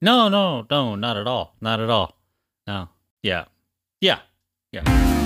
No, no, no, not at all. Not at all. No. Yeah. Yeah. Yeah.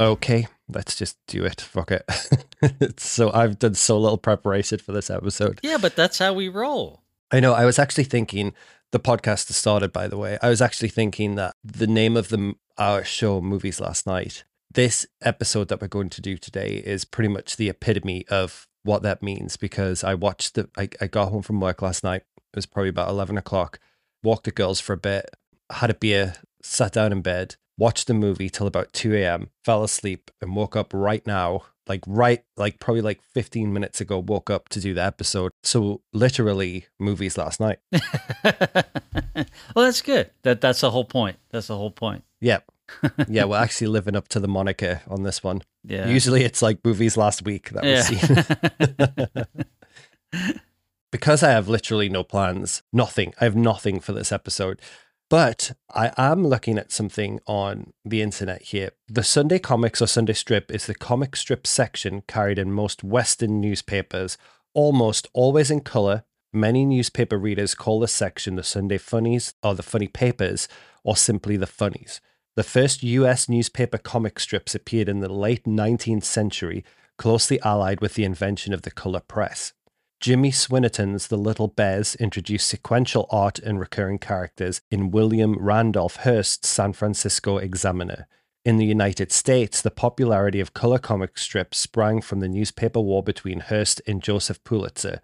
Okay, let's just do it. Fuck it. so I've done so little preparation for this episode. Yeah, but that's how we roll. I know. I was actually thinking the podcast has started. By the way, I was actually thinking that the name of the our show, movies last night. This episode that we're going to do today is pretty much the epitome of what that means because I watched the. I, I got home from work last night. It was probably about eleven o'clock. Walked the girls for a bit, had a beer, sat down in bed, watched the movie till about 2 a.m., fell asleep, and woke up right now, like right, like probably like 15 minutes ago, woke up to do the episode. So literally movies last night. well, that's good. That that's the whole point. That's the whole point. Yep. yeah, we're actually living up to the moniker on this one. Yeah. Usually it's like movies last week that we've seen. because I have literally no plans, nothing. I have nothing for this episode. But I am looking at something on the internet here. The Sunday Comics or Sunday Strip is the comic strip section carried in most Western newspapers, almost always in color. Many newspaper readers call this section the Sunday Funnies or the Funny Papers or simply the Funnies. The first US newspaper comic strips appeared in the late 19th century, closely allied with the invention of the color press. Jimmy Swinnerton's The Little Bears introduced sequential art and recurring characters in William Randolph Hearst's San Francisco Examiner. In the United States, the popularity of color comic strips sprang from the newspaper war between Hearst and Joseph Pulitzer.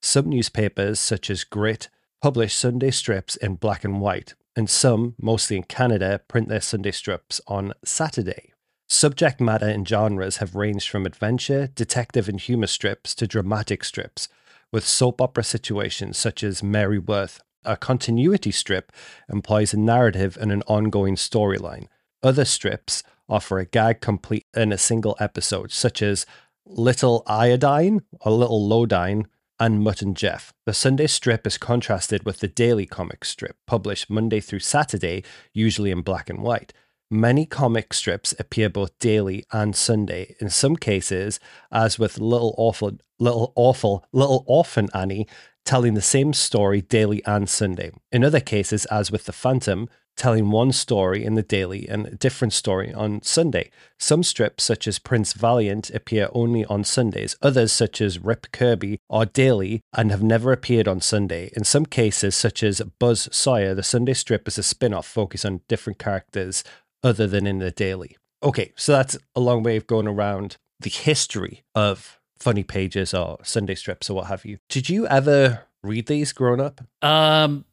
Some newspapers, such as Grit, publish Sunday strips in black and white, and some, mostly in Canada, print their Sunday strips on Saturday. Subject matter and genres have ranged from adventure, detective, and humor strips to dramatic strips, with soap opera situations such as Mary Worth. A continuity strip employs a narrative and an ongoing storyline. Other strips offer a gag complete in a single episode, such as Little Iodine or Little Lowdine and Mutt and Jeff. The Sunday strip is contrasted with the daily comic strip, published Monday through Saturday, usually in black and white. Many comic strips appear both daily and Sunday. In some cases, as with Little Awful, Little Awful, Little Orphan Annie, telling the same story daily and Sunday. In other cases, as with The Phantom, telling one story in the daily and a different story on Sunday. Some strips, such as Prince Valiant, appear only on Sundays. Others, such as Rip Kirby, are daily and have never appeared on Sunday. In some cases, such as Buzz Sawyer, the Sunday strip is a spin off focused on different characters other than in the daily. Okay, so that's a long way of going around the history of funny pages or Sunday strips or what have you. Did you ever read these growing up? Um,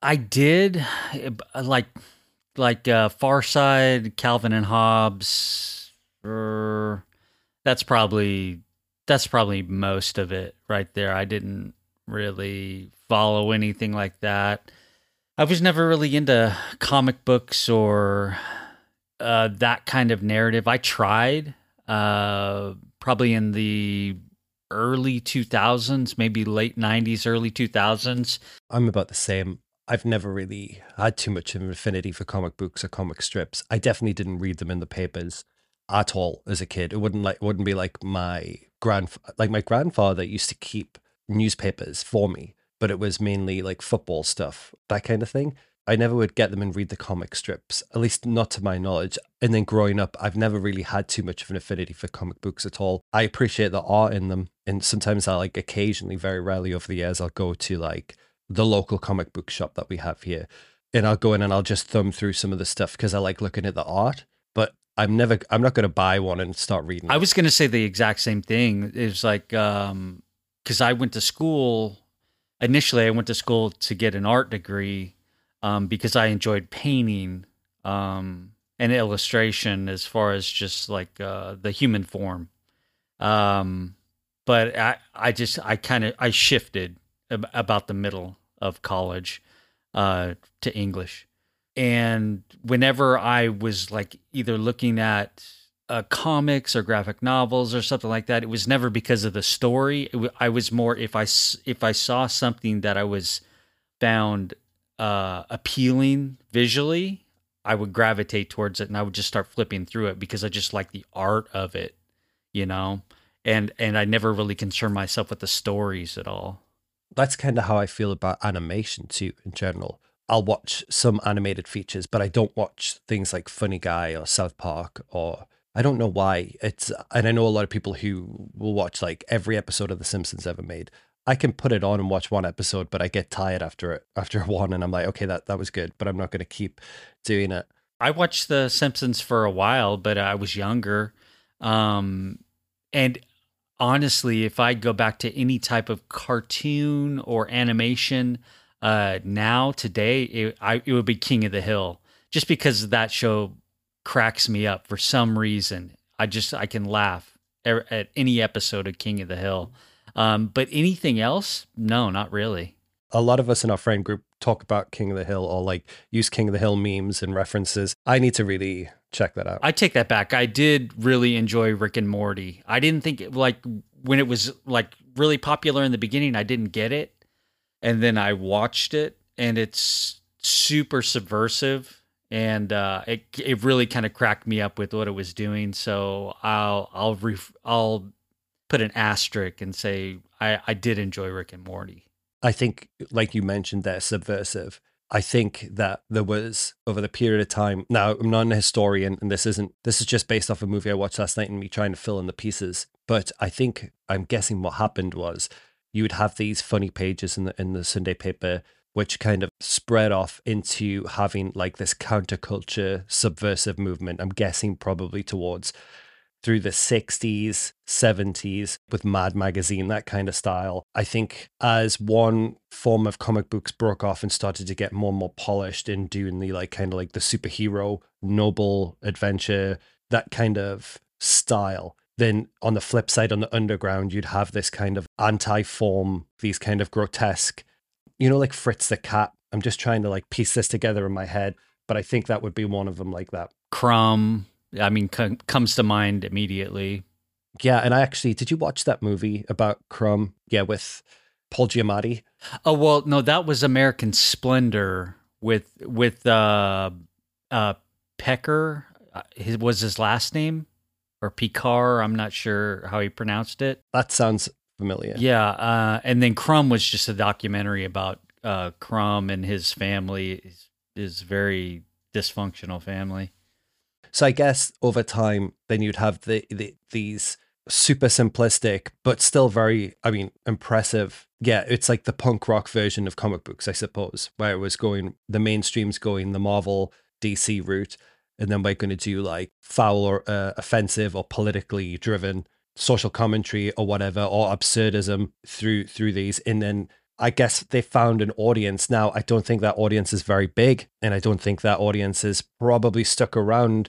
I did, like, like uh, Far Side, Calvin and Hobbes. Er, that's probably that's probably most of it right there. I didn't really follow anything like that. I was never really into comic books or uh, that kind of narrative. I tried uh, probably in the early 2000s, maybe late 90s, early 2000s. I'm about the same. I've never really had too much of an affinity for comic books or comic strips. I definitely didn't read them in the papers at all as a kid. It wouldn't like wouldn't be like my grand like my grandfather used to keep newspapers for me, but it was mainly like football stuff, that kind of thing. I never would get them and read the comic strips, at least not to my knowledge. And then growing up, I've never really had too much of an affinity for comic books at all. I appreciate the art in them. And sometimes I like occasionally, very rarely over the years, I'll go to like the local comic book shop that we have here. And I'll go in and I'll just thumb through some of the stuff because I like looking at the art. But I'm never, I'm not going to buy one and start reading. I was going to say the exact same thing. It's like, um, because I went to school, initially, I went to school to get an art degree um, because I enjoyed painting um, and illustration as far as just like uh, the human form. Um, but I, I just, I kind of, I shifted ab- about the middle of college uh, to English. and whenever I was like either looking at uh, comics or graphic novels or something like that, it was never because of the story. W- I was more if I if I saw something that I was found uh, appealing visually, I would gravitate towards it and I would just start flipping through it because I just like the art of it, you know. And and I never really concerned myself with the stories at all. That's kind of how I feel about animation too, in general. I'll watch some animated features, but I don't watch things like Funny Guy or South Park or I don't know why. It's and I know a lot of people who will watch like every episode of The Simpsons ever made. I can put it on and watch one episode, but I get tired after it after one, and I'm like, okay, that that was good, but I'm not going to keep doing it. I watched The Simpsons for a while, but I was younger, um, and honestly, if I go back to any type of cartoon or animation, uh, now today it, I, it would be King of the Hill, just because that show cracks me up for some reason. I just I can laugh at any episode of King of the Hill. Um, but anything else? No, not really. A lot of us in our friend group talk about King of the Hill or like use King of the Hill memes and references. I need to really check that out. I take that back. I did really enjoy Rick and Morty. I didn't think it, like when it was like really popular in the beginning, I didn't get it. And then I watched it and it's super subversive and uh, it it really kind of cracked me up with what it was doing. So I'll I'll ref- I'll put an asterisk and say I I did enjoy Rick and Morty. I think, like you mentioned, they're subversive. I think that there was over the period of time. Now, I'm not a historian, and this isn't. This is just based off a movie I watched last night and me trying to fill in the pieces. But I think I'm guessing what happened was you would have these funny pages in the in the Sunday paper, which kind of spread off into having like this counterculture subversive movement. I'm guessing probably towards through the 60s, 70s with Mad Magazine, that kind of style. I think as one form of comic books broke off and started to get more and more polished in doing the like kind of like the superhero, noble adventure, that kind of style. Then on the flip side, on the underground, you'd have this kind of anti form, these kind of grotesque, you know, like Fritz the Cat. I'm just trying to like piece this together in my head, but I think that would be one of them like that. Crumb, I mean, com- comes to mind immediately. Yeah, and I actually did you watch that movie about Crumb? Yeah, with Paul Giamatti. Oh well, no, that was American Splendor with with uh uh Pecker. Uh, his was his last name or Picard. I'm not sure how he pronounced it. That sounds familiar. Yeah, uh, and then Crumb was just a documentary about uh, Crumb and his family. His, his very dysfunctional family. So I guess over time, then you'd have the, the these super simplistic but still very, I mean, impressive. Yeah, it's like the punk rock version of comic books, I suppose, where it was going the mainstream's going the Marvel DC route, and then we're going to do like foul or uh, offensive or politically driven social commentary or whatever or absurdism through through these, and then I guess they found an audience. Now, I don't think that audience is very big, and I don't think that audience is probably stuck around,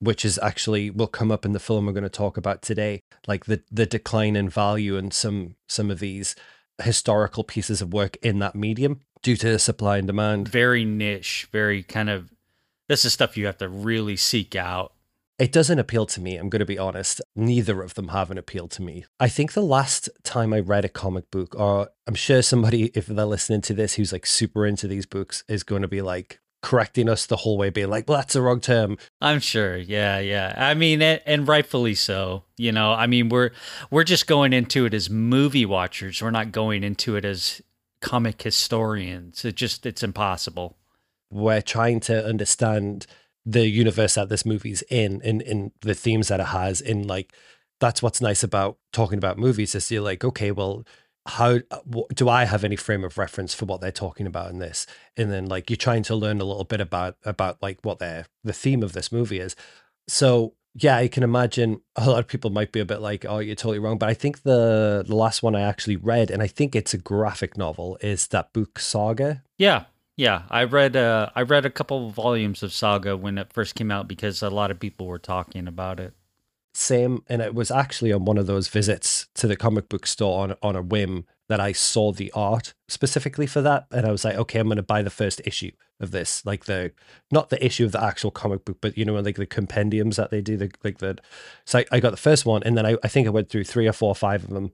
which is actually will come up in the film we're going to talk about today, like the the decline in value in some some of these historical pieces of work in that medium due to supply and demand. Very niche, very kind of. This is stuff you have to really seek out it doesn't appeal to me. I'm going to be honest. Neither of them have an appeal to me. I think the last time I read a comic book, or I'm sure somebody, if they're listening to this, who's like super into these books, is going to be like correcting us the whole way, being like, well, that's the wrong term. I'm sure. Yeah. Yeah. I mean, and rightfully so. You know, I mean, we're, we're just going into it as movie watchers. We're not going into it as comic historians. It just, it's impossible. We're trying to understand the universe that this movie's in in in the themes that it has in like that's what's nice about talking about movies is you're like okay well how uh, do i have any frame of reference for what they're talking about in this? And then like you're trying to learn a little bit about about like what their the theme of this movie is. So yeah i can imagine a lot of people might be a bit like oh you're totally wrong. But i think the the last one i actually read and i think it's a graphic novel is that book saga. Yeah yeah, I read uh, I read a couple of volumes of Saga when it first came out because a lot of people were talking about it. same. And it was actually on one of those visits to the comic book store on, on a whim that I saw the art specifically for that. And I was like, okay, I'm going to buy the first issue of this. Like the, not the issue of the actual comic book, but you know, like the compendiums that they do, the, like the, so I, I got the first one and then I, I think I went through three or four or five of them.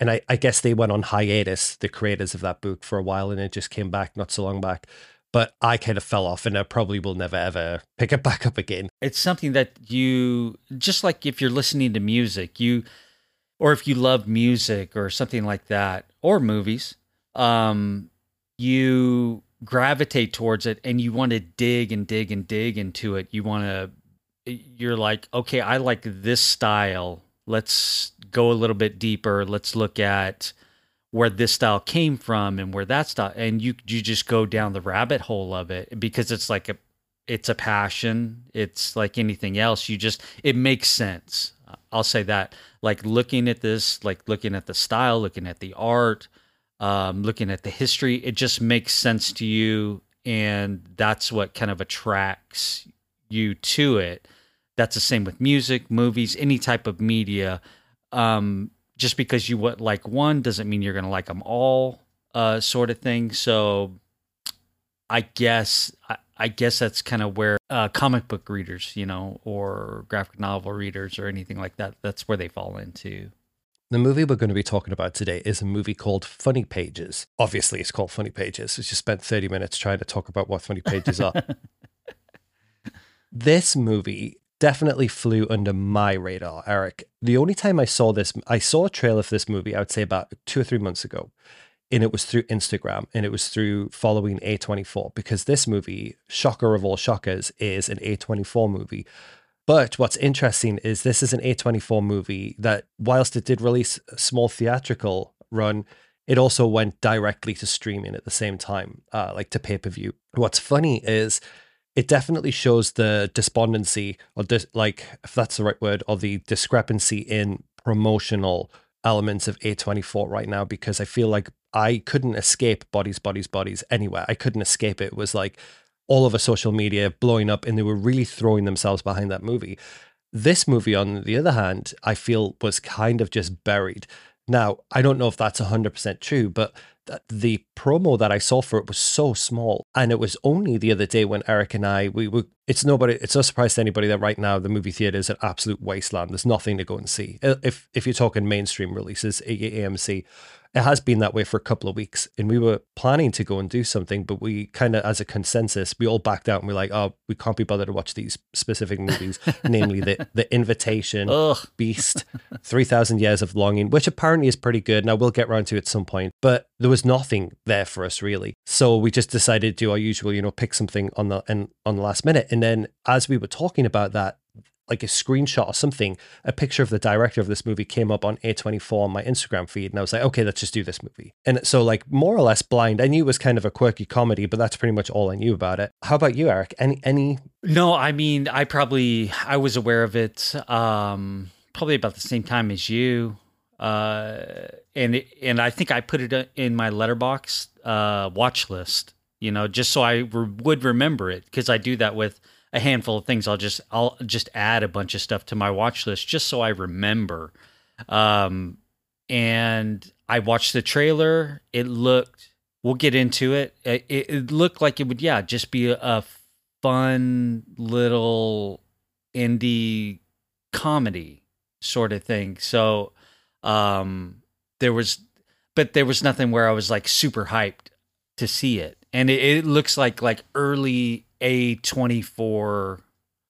And I, I guess they went on hiatus, the creators of that book for a while, and it just came back not so long back but I kind of fell off and I probably will never ever pick it back up again. It's something that you just like if you're listening to music, you or if you love music or something like that or movies, um you gravitate towards it and you want to dig and dig and dig into it. You want to you're like, "Okay, I like this style. Let's go a little bit deeper. Let's look at where this style came from and where that style and you you just go down the rabbit hole of it because it's like a it's a passion. It's like anything else. You just it makes sense. I'll say that like looking at this like looking at the style looking at the art um, looking at the history it just makes sense to you and that's what kind of attracts you to it that's the same with music movies any type of media um, just because you like one doesn't mean you're going to like them all, uh, sort of thing. So, I guess I, I guess that's kind of where uh, comic book readers, you know, or graphic novel readers or anything like that, that's where they fall into. The movie we're going to be talking about today is a movie called Funny Pages. Obviously, it's called Funny Pages. We just spent 30 minutes trying to talk about what Funny Pages are. this movie definitely flew under my radar, Eric. The only time I saw this, I saw a trailer for this movie, I would say about two or three months ago. And it was through Instagram and it was through following A24 because this movie, shocker of all shockers, is an A24 movie. But what's interesting is this is an A24 movie that, whilst it did release a small theatrical run, it also went directly to streaming at the same time, uh, like to pay per view. What's funny is it definitely shows the despondency or dis- like if that's the right word or the discrepancy in promotional elements of A24 right now because I feel like I couldn't escape bodies bodies bodies anywhere. I couldn't escape it. It was like all over social media blowing up and they were really throwing themselves behind that movie. This movie on the other hand, I feel was kind of just buried. Now, I don't know if that's 100% true, but the promo that I saw for it was so small. And it was only the other day when Eric and I, we were, it's nobody, it's no surprise to anybody that right now the movie theater is an absolute wasteland. There's nothing to go and see. If, if you're talking mainstream releases, AMC, it has been that way for a couple of weeks. And we were planning to go and do something, but we kind of, as a consensus, we all backed out and we're like, oh, we can't be bothered to watch these specific movies, namely the, the Invitation, Ugh. Beast, 3000 Years of Longing, which apparently is pretty good. Now we'll get around to it at some point, but there was nothing there for us really. So we just decided to do our usual, you know, pick something on the, and on the last minute. And then as we were talking about that, like a screenshot or something, a picture of the director of this movie came up on A24 on my Instagram feed. And I was like, okay, let's just do this movie. And so, like, more or less blind. I knew it was kind of a quirky comedy, but that's pretty much all I knew about it. How about you, Eric? Any, any? No, I mean, I probably, I was aware of it um, probably about the same time as you. Uh, and and I think I put it in my Letterboxd uh, watch list, you know, just so I re- would remember it because I do that with a handful of things. I'll just I'll just add a bunch of stuff to my watch list just so I remember. Um, and I watched the trailer. It looked. We'll get into it. It, it looked like it would, yeah, just be a, a fun little indie comedy sort of thing. So, um, there was, but there was nothing where I was like super hyped to see it. And it, it looks like like early a24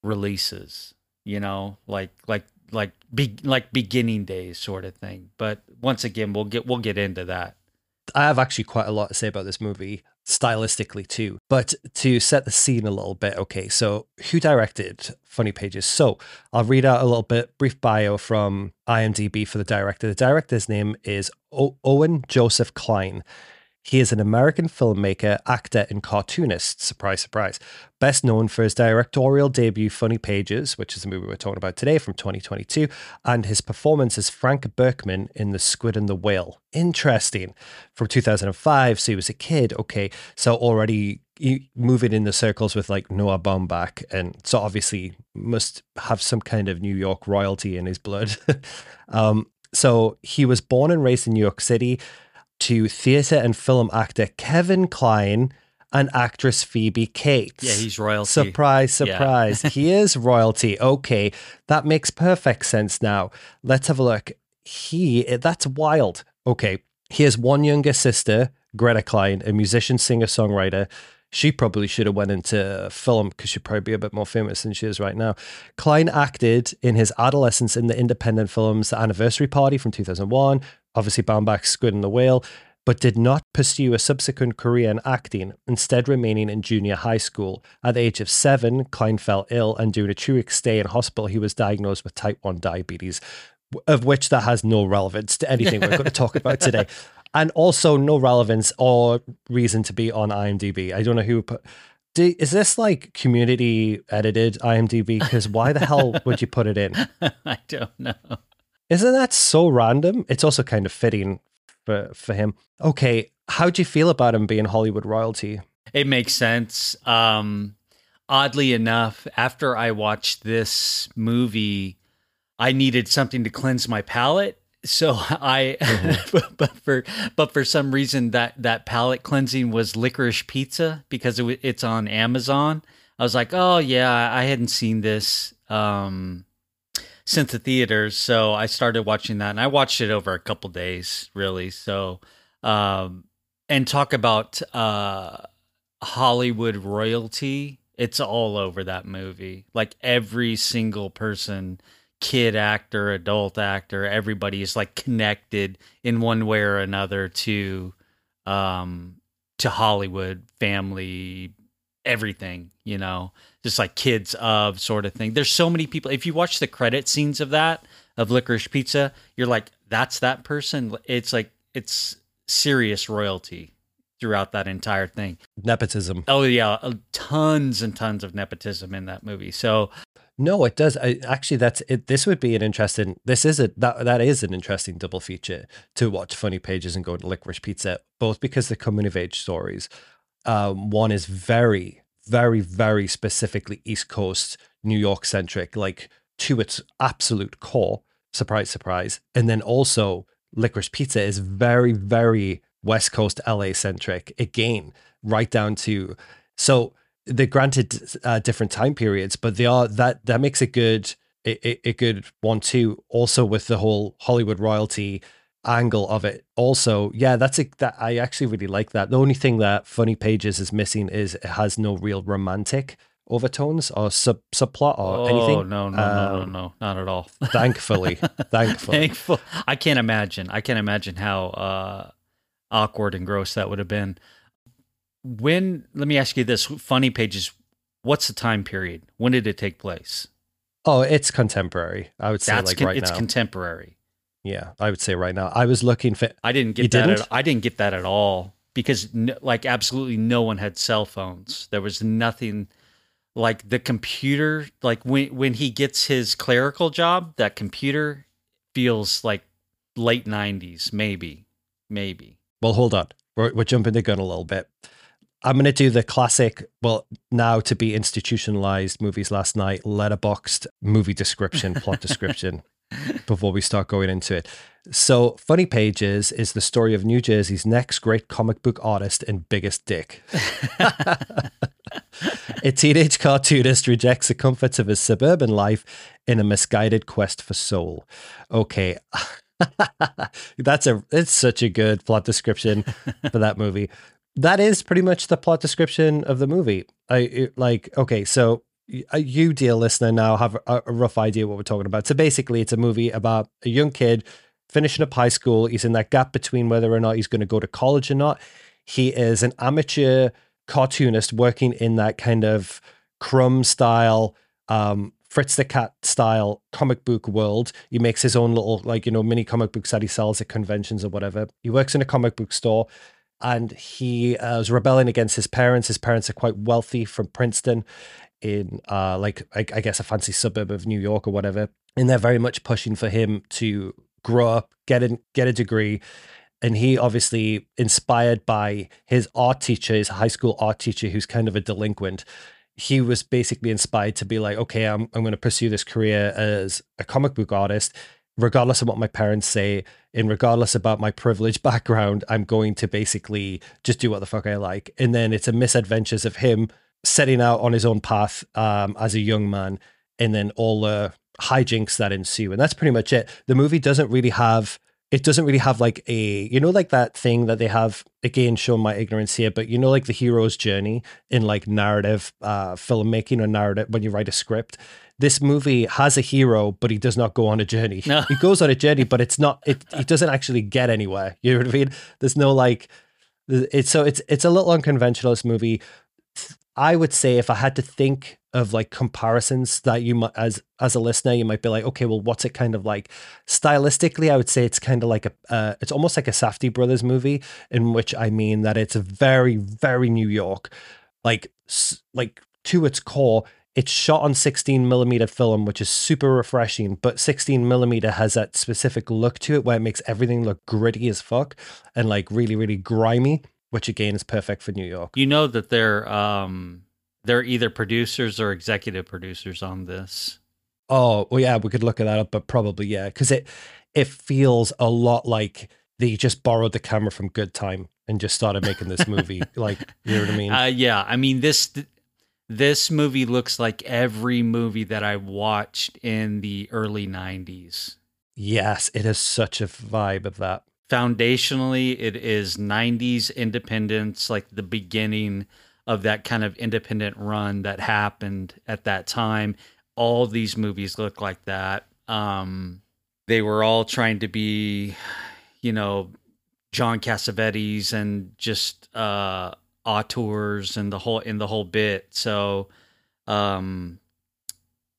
releases, you know, like like like be, like beginning days sort of thing. But once again, we'll get we'll get into that. I have actually quite a lot to say about this movie stylistically too. But to set the scene a little bit, okay, so who directed Funny Pages? So I'll read out a little bit brief bio from IMDb for the director. The director's name is o- Owen Joseph Kline. He is an American filmmaker, actor, and cartoonist. Surprise, surprise. Best known for his directorial debut, Funny Pages, which is the movie we're talking about today from 2022, and his performance as Frank Berkman in The Squid and the Whale. Interesting. From 2005, so he was a kid. Okay, so already moving in the circles with like Noah Baumbach, and so obviously must have some kind of New York royalty in his blood. um, so he was born and raised in New York City to theater and film actor Kevin Kline and actress Phoebe Cates. Yeah, he's royalty. Surprise, surprise. Yeah. he is royalty. Okay, that makes perfect sense now. Let's have a look. He, that's wild. Okay, he has one younger sister, Greta Kline, a musician, singer, songwriter. She probably should have went into film because she'd probably be a bit more famous than she is right now. Kline acted in his adolescence in the independent films The Anniversary Party from 2001, obviously Baumbach's Squid and the Whale, but did not pursue a subsequent career in acting, instead remaining in junior high school. At the age of seven, Kline fell ill, and during a two week stay in hospital, he was diagnosed with type 1 diabetes, of which that has no relevance to anything we're going to talk about today. And also no relevance or reason to be on IMDb. I don't know who put. Do, is this like community edited IMDb? Because why the hell would you put it in? I don't know. Isn't that so random? It's also kind of fitting for for him. Okay, how do you feel about him being Hollywood royalty? It makes sense. Um, oddly enough, after I watched this movie, I needed something to cleanse my palate. So I, mm-hmm. but for but for some reason that that palate cleansing was licorice pizza because it, it's on Amazon. I was like, oh yeah, I hadn't seen this. Um, since the theaters. So I started watching that, and I watched it over a couple days, really. So, um, and talk about uh, Hollywood royalty. It's all over that movie. Like every single person, kid actor, adult actor, everybody is like connected in one way or another to um to Hollywood family everything, you know just like kids of sort of thing. There's so many people. If you watch the credit scenes of that of Licorice Pizza, you're like, that's that person. It's like it's serious royalty throughout that entire thing. Nepotism. Oh yeah, uh, tons and tons of nepotism in that movie. So no, it does. I, actually, that's it. This would be an interesting. This is a that that is an interesting double feature to watch Funny Pages and go to Licorice Pizza, both because the coming of age stories. Um, one is very very, very specifically East Coast, New York centric, like to its absolute core. Surprise, surprise. And then also, Licorice Pizza is very, very West Coast LA centric. Again, right down to so they're granted uh, different time periods, but they are that that makes a good a, a good one too. Also with the whole Hollywood royalty angle of it. Also, yeah, that's a, that I actually really like that. The only thing that Funny Pages is missing is it has no real romantic overtones or sub subplot or oh, anything. No, no, um, no, no, no, not at all. thankfully, thankfully, Thankful. I can't imagine. I can't imagine how uh, awkward and gross that would have been. When let me ask you this: Funny Pages. What's the time period? When did it take place? Oh, it's contemporary. I would say That's like con- right it's now. It's contemporary. Yeah, I would say right now. I was looking for. I didn't get that. Didn't? At, I didn't get that at all because no, like absolutely no one had cell phones. There was nothing like the computer. Like when when he gets his clerical job, that computer feels like late nineties, maybe, maybe. Well, hold on. We're, we're jumping the gun a little bit. I'm going to do the classic, well, now to be institutionalized movies last night, Letterboxd movie description, plot description before we start going into it. So, Funny Pages is the story of New Jersey's next great comic book artist and biggest dick. a teenage cartoonist rejects the comforts of his suburban life in a misguided quest for soul. Okay. That's a it's such a good plot description for that movie. That is pretty much the plot description of the movie. I like okay, so you, dear listener, now have a, a rough idea what we're talking about. So basically, it's a movie about a young kid finishing up high school. He's in that gap between whether or not he's going to go to college or not. He is an amateur cartoonist working in that kind of crumb style, um, Fritz the Cat style comic book world. He makes his own little, like, you know, mini comic books that he sells at conventions or whatever. He works in a comic book store. and he uh, was rebelling against his parents. His parents are quite wealthy from Princeton, in uh, like I, I guess a fancy suburb of New York or whatever, and they're very much pushing for him to grow up, get in, get a degree, and he obviously inspired by his art teacher, his high school art teacher, who's kind of a delinquent. He was basically inspired to be like, okay, I'm I'm going to pursue this career as a comic book artist, regardless of what my parents say, and regardless about my privileged background, I'm going to basically just do what the fuck I like. And then it's a misadventures of him setting out on his own path um, as a young man, and then all the hijinks that ensue, and that's pretty much it. The movie doesn't really have it doesn't really have like a you know like that thing that they have again showing my ignorance here but you know like the hero's journey in like narrative uh filmmaking or narrative when you write a script this movie has a hero but he does not go on a journey no. he goes on a journey but it's not it he doesn't actually get anywhere you know what i mean there's no like it's so it's it's a little unconventional this movie I would say if I had to think of like comparisons that you might as as a listener you might be like okay well what's it kind of like? Stylistically I would say it's kind of like a uh, it's almost like a Safdie brothers movie in which I mean that it's very very New York. Like like to its core it's shot on 16 millimeter film which is super refreshing but 16 millimeter has that specific look to it where it makes everything look gritty as fuck and like really really grimy which again is perfect for New York. You know that they're um they're either producers or executive producers on this. Oh, well, yeah, we could look at that up, but probably yeah, because it it feels a lot like they just borrowed the camera from Good Time and just started making this movie. like, you know what I mean? Uh, yeah, I mean this this movie looks like every movie that I watched in the early '90s. Yes, it has such a vibe of that foundationally it is 90s independence like the beginning of that kind of independent run that happened at that time. All these movies look like that. Um, they were all trying to be you know john cassavetes and just uh auteurs and the whole in the whole bit. So um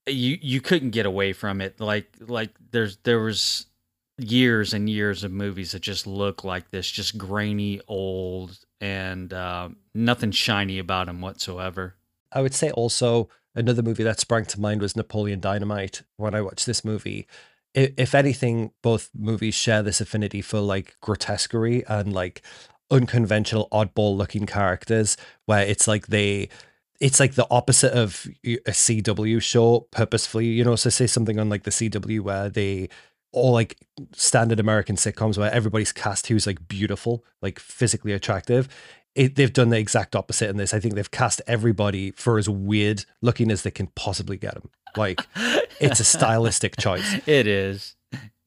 you you couldn't get away from it. Like like there's there was years and years of movies that just look like this, just grainy, old, and uh, nothing shiny about them whatsoever. I would say also another movie that sprang to mind was Napoleon Dynamite. When I watched this movie, if anything, both movies share this affinity for like grotesquerie and like unconventional, oddball looking characters, where it's like they it's like the opposite of a CW show purposefully, you know. So say something on like the CW where they all like standard American sitcoms where everybody's cast who's like beautiful, like physically attractive. It, they've done the exact opposite in this. I think they've cast everybody for as weird looking as they can possibly get them. Like it's a stylistic choice. It is.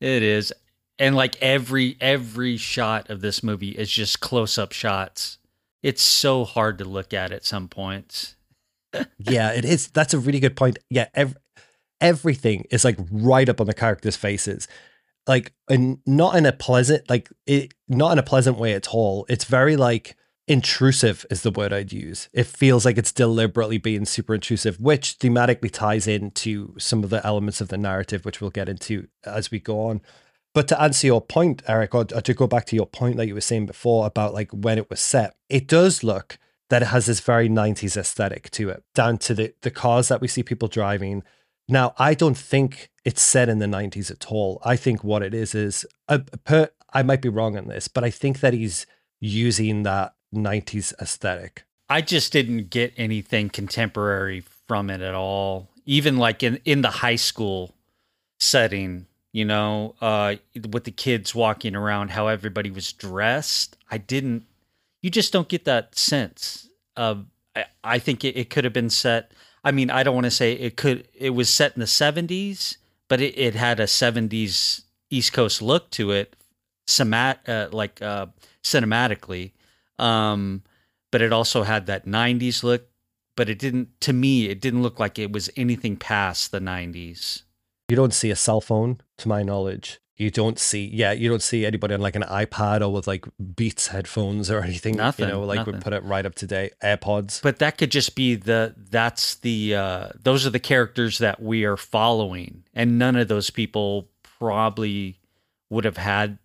It is. And like every every shot of this movie is just close up shots. It's so hard to look at at some points. yeah, it is. That's a really good point. Yeah, every, everything is like right up on the characters' faces. Like and not in a pleasant like it not in a pleasant way at all. It's very like intrusive is the word I'd use. It feels like it's deliberately being super intrusive, which thematically ties into some of the elements of the narrative, which we'll get into as we go on. But to answer your point, Eric, or, or to go back to your point that you were saying before about like when it was set, it does look that it has this very 90s aesthetic to it, down to the, the cars that we see people driving, now, I don't think it's set in the 90s at all. I think what it is is, uh, per, I might be wrong on this, but I think that he's using that 90s aesthetic. I just didn't get anything contemporary from it at all. Even like in, in the high school setting, you know, uh, with the kids walking around, how everybody was dressed. I didn't, you just don't get that sense of, I, I think it, it could have been set I mean, I don't want to say it could. It was set in the '70s, but it, it had a '70s East Coast look to it, somat uh, like uh, cinematically. Um, but it also had that '90s look. But it didn't. To me, it didn't look like it was anything past the '90s. You don't see a cell phone, to my knowledge you don't see yeah you don't see anybody on like an ipad or with like beats headphones or anything nothing, you know like nothing. we put it right up to date airpods but that could just be the that's the uh those are the characters that we are following and none of those people probably would have had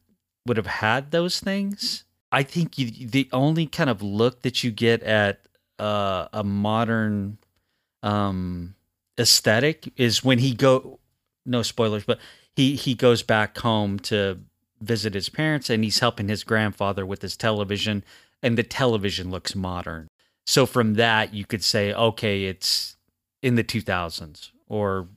would have had those things I think you, the only kind of look that you get at uh, a modern um, aesthetic is when he go. No spoilers, but he he goes back home to visit his parents, and he's helping his grandfather with his television, and the television looks modern. So from that, you could say, okay, it's in the 2000s, or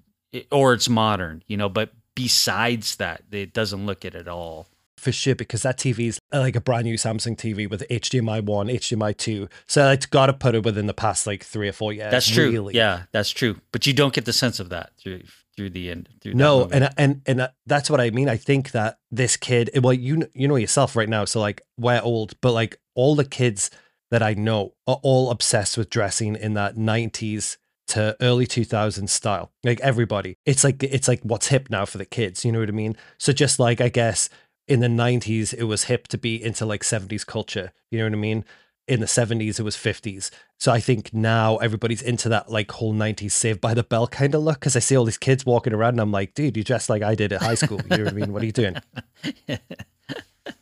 or it's modern, you know. But besides that, it doesn't look it at all for sure because that TV is uh, like a brand new Samsung TV with HDMI one, HDMI two. So it's got to put it within the past like three or four years. That's true. Really. Yeah, that's true. But you don't get the sense of that through through the end. Through no, and and and uh, that's what I mean. I think that this kid, well, you you know yourself right now. So like we're old, but like all the kids that I know are all obsessed with dressing in that nineties to early 2000s style like everybody it's like it's like what's hip now for the kids you know what i mean so just like i guess in the 90s it was hip to be into like 70s culture you know what i mean in the 70s it was 50s so i think now everybody's into that like whole 90s saved by the bell kind of look because i see all these kids walking around and i'm like dude you dress like i did at high school. You know what i mean? What are you doing?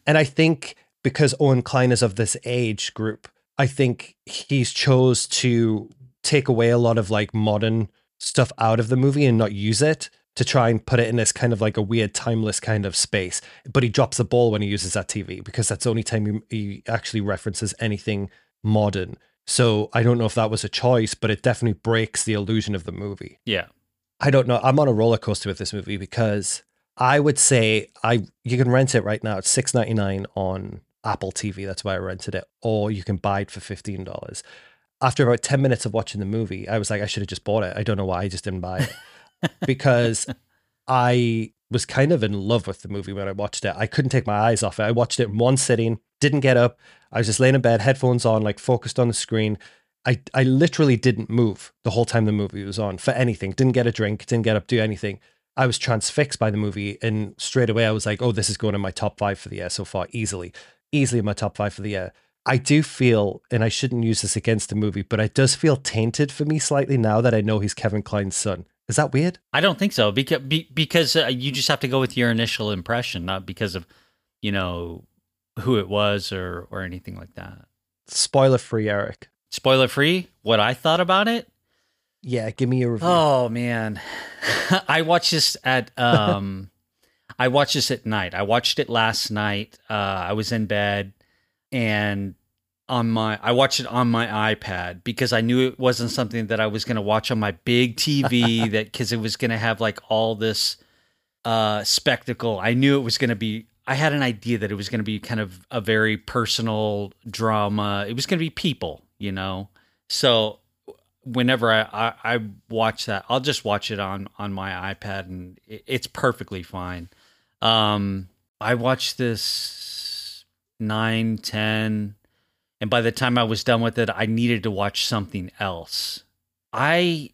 And i think because owen kline is of this age group i think he's chose to take away a lot of like modern stuff out of the movie and not use it to try and put it in this kind of like a weird timeless kind of space. But he drops the ball when he uses that TV because that's the only time he, he actually references anything modern. So I don't know if that was a choice, but it definitely breaks the illusion of the movie. Yeah. I don't know. I'm on a roller coaster with this movie because I would say I you can rent it right now. It's six ninety nine on Apple TV. That's why I rented it, or you can buy it for fifteen dollars. After about ten minutes of watching the movie, I was like, I should have just bought it. I don't know why I just didn't buy it. because I was kind of in love with the movie when I watched it. I couldn't take my eyes off it. I watched it in one sitting, didn't get up. I was just laying in bed, headphones on, like focused on the screen. I, I literally didn't move the whole time the movie was on for anything. Didn't get a drink, didn't get up, do anything. I was transfixed by the movie. And straight away, I was like, oh, this is going in my top five for the year so far, easily. Easily in my top five for the year. I do feel, and I shouldn't use this against the movie, but it does feel tainted for me slightly now that I know he's Kevin Kline's son. Is that weird? I don't think so because because uh, you just have to go with your initial impression, not because of you know who it was or or anything like that. Spoiler free, Eric. Spoiler free. What I thought about it? Yeah, give me a review. Oh man, I watched this at um, I watched this at night. I watched it last night. Uh, I was in bed and on my I watched it on my iPad because I knew it wasn't something that I was going to watch on my big TV that cuz it was going to have like all this uh spectacle. I knew it was going to be I had an idea that it was going to be kind of a very personal drama. It was going to be people, you know. So whenever I, I, I watch that, I'll just watch it on on my iPad and it, it's perfectly fine. Um I watched this 9 10 and by the time I was done with it, I needed to watch something else. I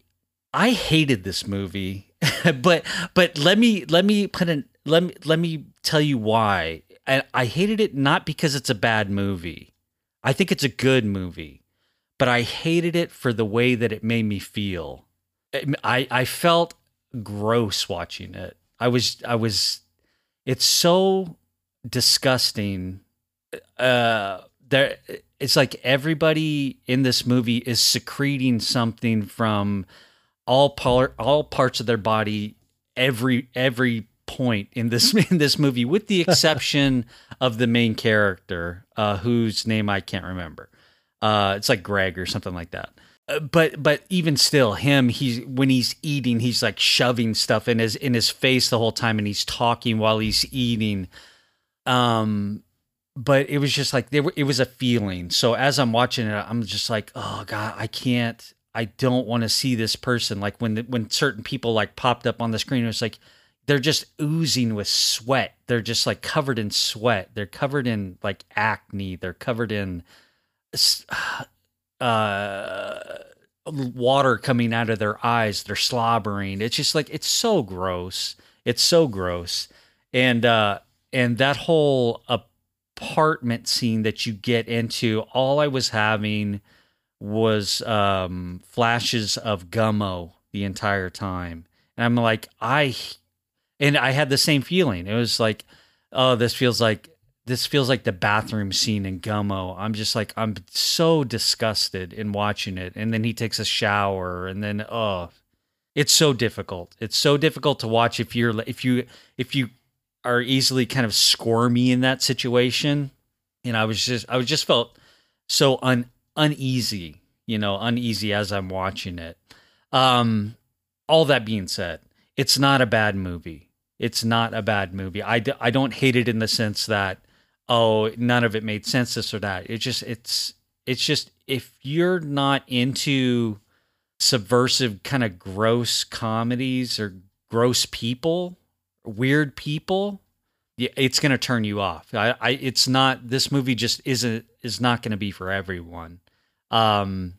I hated this movie, but but let me let me put in let me let me tell you why. I, I hated it not because it's a bad movie. I think it's a good movie, but I hated it for the way that it made me feel. I I felt gross watching it. I was I was it's so disgusting. Uh there it's like everybody in this movie is secreting something from all part all parts of their body every every point in this in this movie with the exception of the main character uh, whose name I can't remember. Uh, it's like Greg or something like that. Uh, but but even still him he's when he's eating he's like shoving stuff in his in his face the whole time and he's talking while he's eating um but it was just like there it was a feeling. So as I'm watching it, I'm just like, oh god, I can't. I don't want to see this person. Like when the, when certain people like popped up on the screen, it was like they're just oozing with sweat. They're just like covered in sweat. They're covered in like acne. They're covered in uh, water coming out of their eyes. They're slobbering. It's just like it's so gross. It's so gross. And uh and that whole uh, apartment scene that you get into, all I was having was um, flashes of Gummo the entire time. And I'm like, I, and I had the same feeling. It was like, oh, this feels like this feels like the bathroom scene in Gummo. I'm just like I'm so disgusted in watching it. And then he takes a shower and then oh it's so difficult. It's so difficult to watch if you're if you if you are easily kind of squirmy in that situation. And I was just I was just felt so un uneasy, you know, uneasy as I'm watching it. Um all that being said, it's not a bad movie. It's not a bad movie. I d- I don't hate it in the sense that oh, none of it made sense, this or that. It just it's it's just if you're not into subversive kind of gross comedies or gross people, weird people, it's going to turn you off. I, I, it's not this movie just isn't is not going to be for everyone. Um,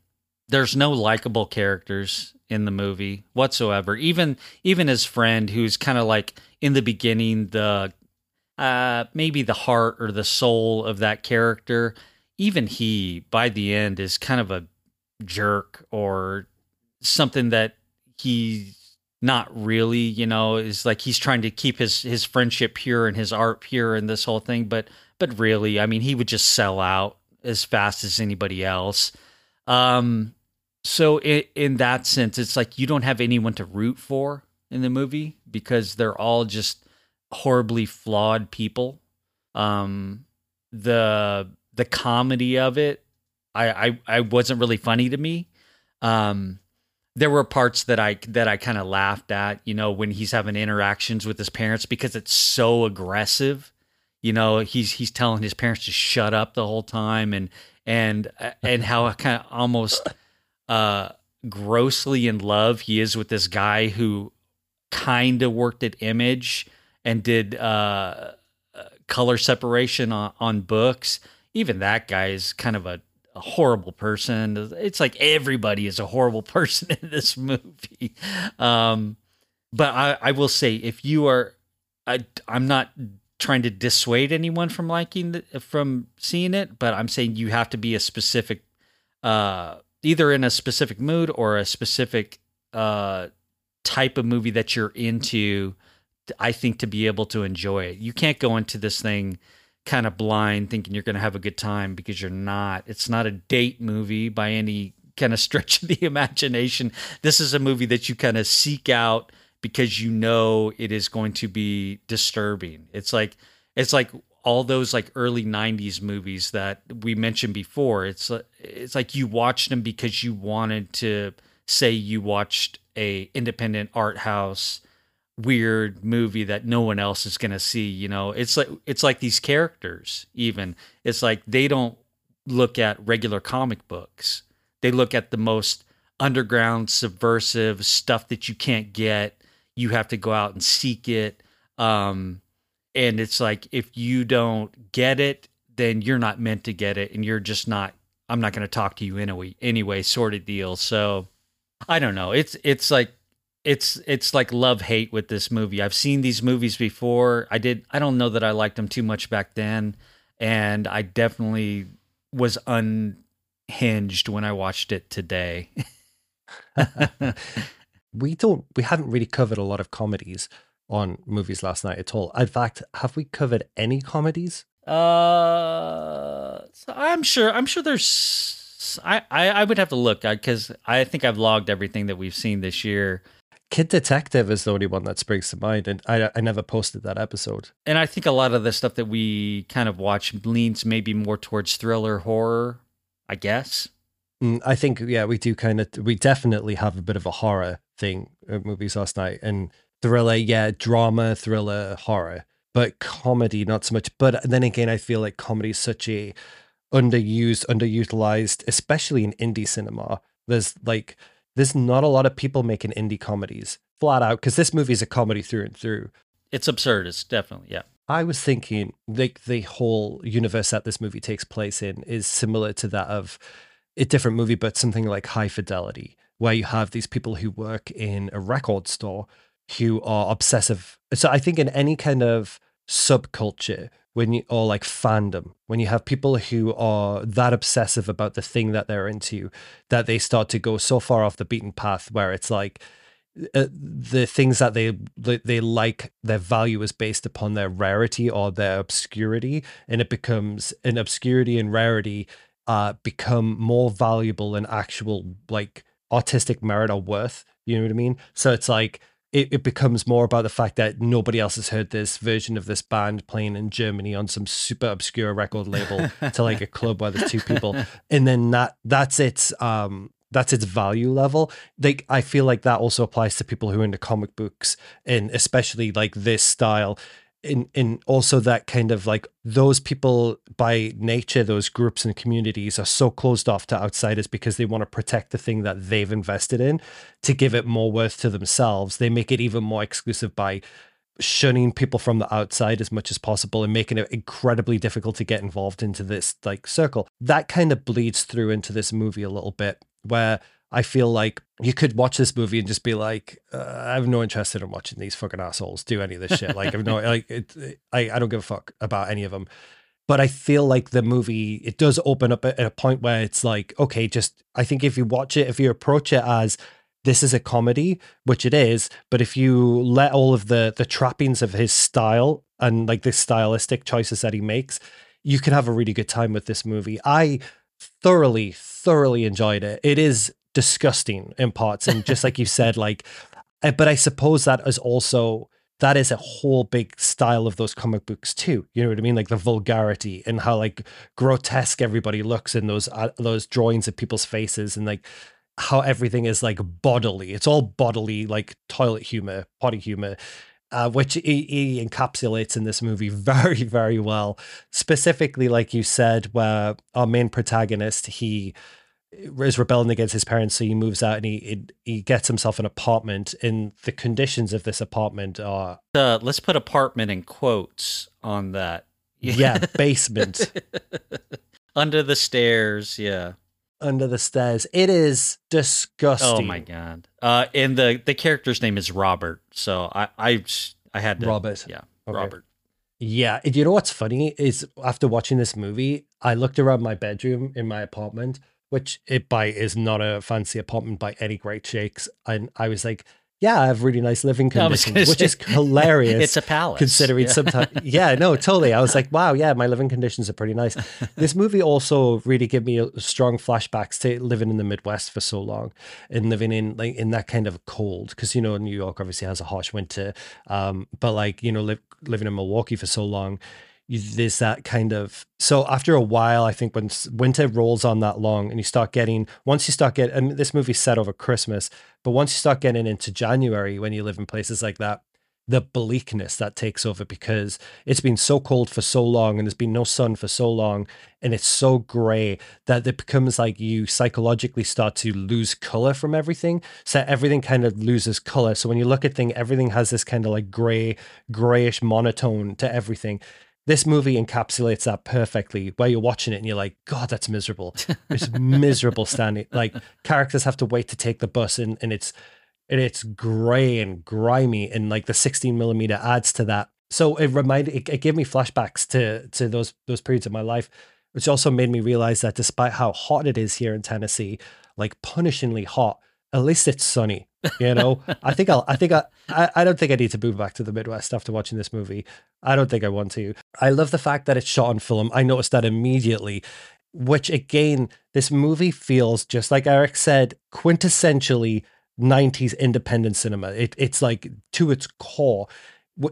there's no likable characters in the movie whatsoever. Even even his friend, who's kind of like in the beginning the uh, maybe the heart or the soul of that character, even he by the end is kind of a jerk or something that he's not really, you know, is like he's trying to keep his his friendship pure and his art pure and this whole thing, but but really, I mean, he would just sell out as fast as anybody else. Um so in, in that sense, it's like you don't have anyone to root for in the movie because they're all just horribly flawed people. Um, the the comedy of it, I, I I wasn't really funny to me. Um, there were parts that I that I kind of laughed at, you know, when he's having interactions with his parents because it's so aggressive. You know, he's he's telling his parents to shut up the whole time and and and how kind of almost uh grossly in love he is with this guy who kind of worked at Image and did uh, uh, color separation on, on books. Even that guy is kind of a, a, horrible person. It's like everybody is a horrible person in this movie. Um, but I, I will say, if you are, I, I'm not trying to dissuade anyone from liking the, from seeing it, but I'm saying you have to be a specific, uh, either in a specific mood or a specific uh, type of movie that you're into I think to be able to enjoy it. You can't go into this thing kind of blind thinking you're going to have a good time because you're not. It's not a date movie by any kind of stretch of the imagination. This is a movie that you kind of seek out because you know it is going to be disturbing. It's like it's like all those like early 90s movies that we mentioned before. It's it's like you watched them because you wanted to say you watched a independent art house weird movie that no one else is going to see you know? It's like it's like these characters even. It's like they don't look at regular comic books. They look at the most underground subversive stuff that you can't get. You have to go out and seek it. Um and it's like if you don't get it then you're not meant to get it and you're just not i'm not going to talk to you anyway anyway sort of deal. So i don't know. It's it's like it's it's like love hate with this movie. I've seen these movies before. I did I don't know that I liked them too much back then and I definitely was unhinged when I watched it today. we don't we haven't really covered a lot of comedies on movies last night at all. In fact, have we covered any comedies? Uh so I'm sure I'm sure there's I, I, I would have to look because I think I've logged everything that we've seen this year. Kid Detective is the only one that springs to mind, and I I never posted that episode. And I think a lot of the stuff that we kind of watch leans maybe more towards thriller horror, I guess. Mm, I think yeah, we do kind of we definitely have a bit of a horror thing at movies last night, and thriller, yeah, drama, thriller, horror, but comedy not so much. But then again, I feel like comedy is such a underused, underutilized, especially in indie cinema. There's like there's not a lot of people making indie comedies flat out because this movie is a comedy through and through. It's absurd. It's definitely, yeah. I was thinking like the whole universe that this movie takes place in is similar to that of a different movie, but something like High Fidelity, where you have these people who work in a record store who are obsessive. So I think in any kind of subculture when you or like fandom when you have people who are that obsessive about the thing that they're into that they start to go so far off the beaten path where it's like uh, the things that they they like their value is based upon their rarity or their obscurity and it becomes an obscurity and rarity uh become more valuable than actual like artistic merit or worth you know what i mean? So it's like it, it becomes more about the fact that nobody else has heard this version of this band playing in Germany on some super obscure record label to like a club where there's two people, and then that that's its um that's its value level. Like I feel like that also applies to people who are into comic books and especially like this style. In in also that kind of like those people by nature, those groups and communities are so closed off to outsiders because they want to protect the thing that they've invested in to give it more worth to themselves. They make it even more exclusive by shunning people from the outside as much as possible and making it incredibly difficult to get involved into this like circle. That kind of bleeds through into this movie a little bit where I feel like you could watch this movie and just be like, uh, I have no interest in watching these fucking assholes do any of this shit. Like, I've no, like, it, it, I, I don't give a fuck about any of them. But I feel like the movie, it does open up at a point where it's like, okay, just, I think if you watch it, if you approach it as this is a comedy, which it is, but if you let all of the the trappings of his style and like the stylistic choices that he makes, you can have a really good time with this movie. I thoroughly, thoroughly enjoyed it. It is disgusting in parts, and just like you said, like, eh, but I suppose that is also that is a whole big style of those comic books too. You know what I mean? Like the vulgarity and how like grotesque everybody looks in those uh, those drawings of people's faces, and like how everything is like bodily. It's all bodily, like toilet humor, potty humor uh, which he, he, encapsulates in this movie very, very well. Specifically, like you said, where our main protagonist he is rebelling against his parents, so he moves out and he he gets himself an apartment. And the conditions of this apartment are uh, let's put apartment in quotes on that. yeah, basement under the stairs. Yeah under the stairs. It is disgusting. Oh my god! Uh, and the the character's name is Robert, so I I I had to, Robert. Yeah, okay. Robert. Yeah, you know what's funny is after watching this movie, I looked around my bedroom in my apartment, which it by is not a fancy apartment by any great shakes, and I was like, yeah, I have really nice living conditions, which is hilarious. It's a palace. Considering yeah. sometimes, yeah, no, totally. I was like, wow, yeah, my living conditions are pretty nice. This movie also really gave me strong flashbacks to living in the Midwest for so long and living in like in that kind of cold. Because you know, New York obviously has a harsh winter, um, but like you know, li- living in Milwaukee for so long, there's that kind of so after a while i think when winter rolls on that long and you start getting once you start getting and this movie's set over christmas but once you start getting into january when you live in places like that the bleakness that takes over because it's been so cold for so long and there's been no sun for so long and it's so gray that it becomes like you psychologically start to lose color from everything. So everything kind of loses color. So when you look at thing everything has this kind of like gray grayish monotone to everything this movie encapsulates that perfectly where you're watching it and you're like god that's miserable. It's miserable standing like characters have to wait to take the bus and, and it's and it's gray and grimy and like the 16 millimeter adds to that. So it reminded it, it gave me flashbacks to to those those periods of my life. Which also made me realize that despite how hot it is here in tennessee like punishingly hot at least it's sunny you know, I think I'll. I think I, I. I don't think I need to move back to the Midwest after watching this movie. I don't think I want to. I love the fact that it's shot on film. I noticed that immediately. Which again, this movie feels just like Eric said, quintessentially 90s independent cinema. It, it's like to its core.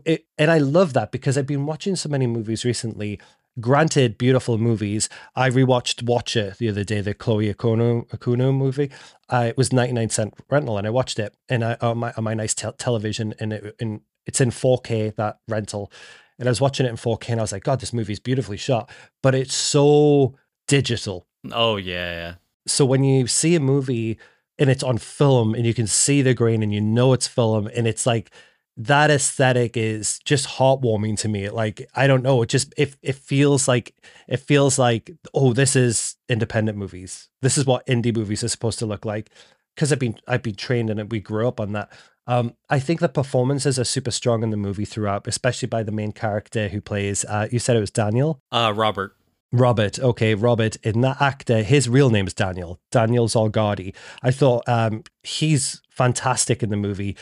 It, and I love that because I've been watching so many movies recently granted beautiful movies. I rewatched Watcher the other day, the Chloe Akuno, Okuno movie. Uh, it was 99 cent rental and I watched it and I, on, my, on my nice te- television and it, in, it's in 4K, that rental. And I was watching it in 4K and I was like, God, this movie's beautifully shot, but it's so digital. Oh, yeah, yeah. So when you see a movie and it's on film and you can see the grain and you know it's film and it's like that aesthetic is just heartwarming to me. Like I don't know, it just it it feels like it feels like oh, this is independent movies. This is what indie movies are supposed to look like. Because I've been I've been trained in it. We grew up on that. Um, I think the performances are super strong in the movie throughout, especially by the main character who plays. Uh, you said it was Daniel. Uh, Robert. Robert, okay, Robert, in that actor, his real name is Daniel, Daniel Zolghadri. I thought um, he's fantastic in the movie.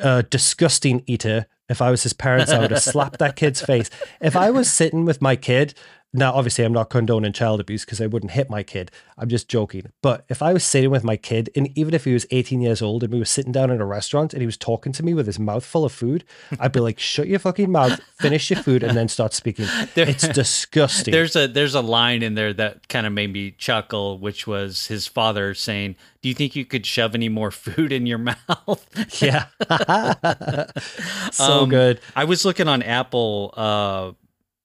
Uh, disgusting eater. If I was his parents, I would have slapped that kid's face. If I was sitting with my kid now, obviously, I'm not condoning child abuse because I wouldn't hit my kid. I'm just joking. But if I was sitting with my kid, and even if he was 18 years old and we were sitting down in a restaurant and he was talking to me with his mouth full of food, I'd be like, "Shut your fucking mouth, finish your food, and then start speaking." There, it's disgusting. There's a there's a line in there that kind of made me chuckle, which was his father saying, "Do you think you could shove any more food in your mouth?" yeah, so um, good. I was looking on Apple. Uh,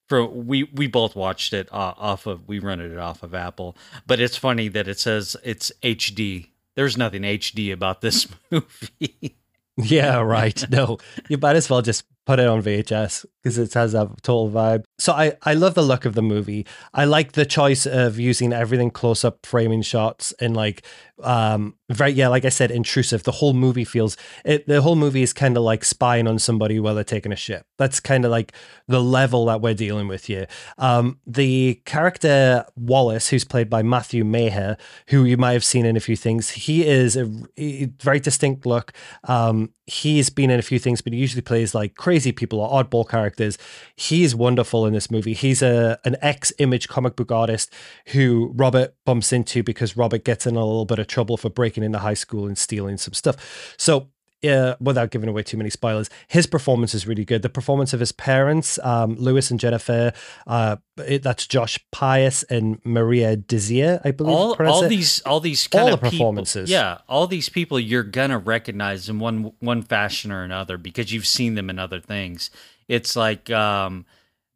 for we we both watched it uh, off of we rented it off of Apple, but it's funny that it says it's HD. There's nothing HD about this movie. yeah, right. No, you might as well just put it on VHS because it has a total vibe. So I, I love the look of the movie. I like the choice of using everything close up framing shots and like um very yeah like i said intrusive the whole movie feels it the whole movie is kind of like spying on somebody while they're taking a shit that's kind of like the level that we're dealing with here um the character wallace who's played by matthew maher who you might have seen in a few things he is a, a very distinct look um he's been in a few things but he usually plays like crazy people or oddball characters he's wonderful in this movie he's a an ex image comic book artist who robert bumps into because robert gets in a little bit of trouble for breaking into high school and stealing some stuff. So uh, without giving away too many spoilers, his performance is really good. The performance of his parents, um, Lewis and Jennifer, uh, it, that's Josh Pais and Maria Dizzia, I believe. All, all these, all these kind all of the performances. People, yeah, all these people you're gonna recognize in one one fashion or another because you've seen them in other things. It's like um,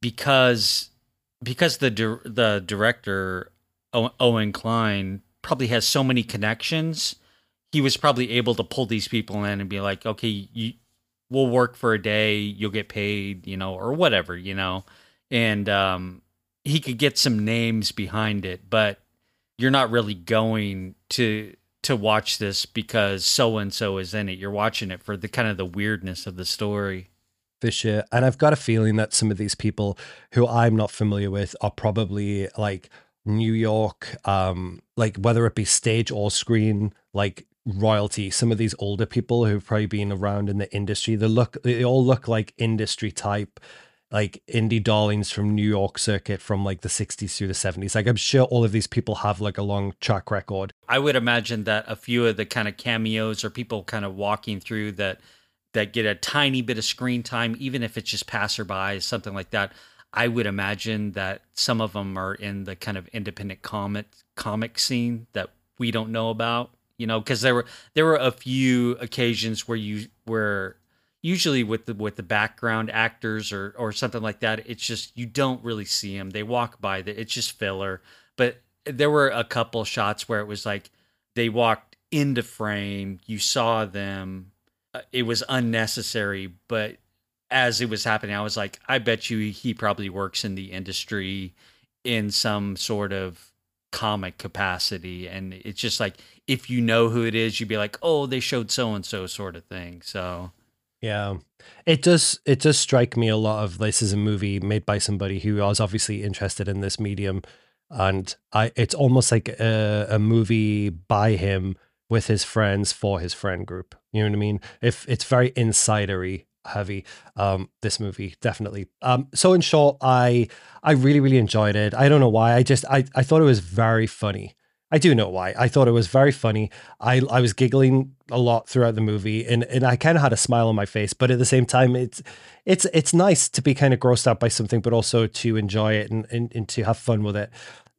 because because the the director Owen Kline probably has so many connections. He was probably able to pull these people in and be like, okay, you, we'll work for a day, you'll get paid, you know, or whatever, you know. And um, he could get some names behind it, but you're not really going to to watch this because so and so is in it. You're watching it for the kind of the weirdness of the story. Sure. And I've got a feeling that some of these people who I'm not familiar with are probably like New York, um, like whether it be stage or screen, like royalty. Some of these older people who've probably been around in the industry, they look, they all look like industry type, like indie darlings from New York circuit from like the 60s through the 70s. Like I'm sure all of these people have like a long track record. I would imagine that a few of the kind of cameos or people kind of walking through that that get a tiny bit of screen time, even if it's just passerby, something like that. I would imagine that some of them are in the kind of independent comic comic scene that we don't know about. You know, because there were there were a few occasions where you where usually with the with the background actors or or something like that, it's just you don't really see them. They walk by, the, it's just filler. But there were a couple shots where it was like they walked into frame, you saw them. Uh, it was unnecessary, but as it was happening, I was like, I bet you he probably works in the industry in some sort of comic capacity. And it's just like, if you know who it is, you'd be like, oh, they showed so and so sort of thing. So. Yeah, it does. It does strike me a lot of this is a movie made by somebody who was obviously interested in this medium, and I. It's almost like a, a movie by him with his friends for his friend group. You know what I mean? If it's very insidery heavy. Um, this movie definitely. Um, so in short, I I really really enjoyed it. I don't know why. I just I I thought it was very funny. I do know why. I thought it was very funny. I I was giggling a lot throughout the movie, and and I kind of had a smile on my face. But at the same time, it's it's it's nice to be kind of grossed out by something, but also to enjoy it and and, and to have fun with it.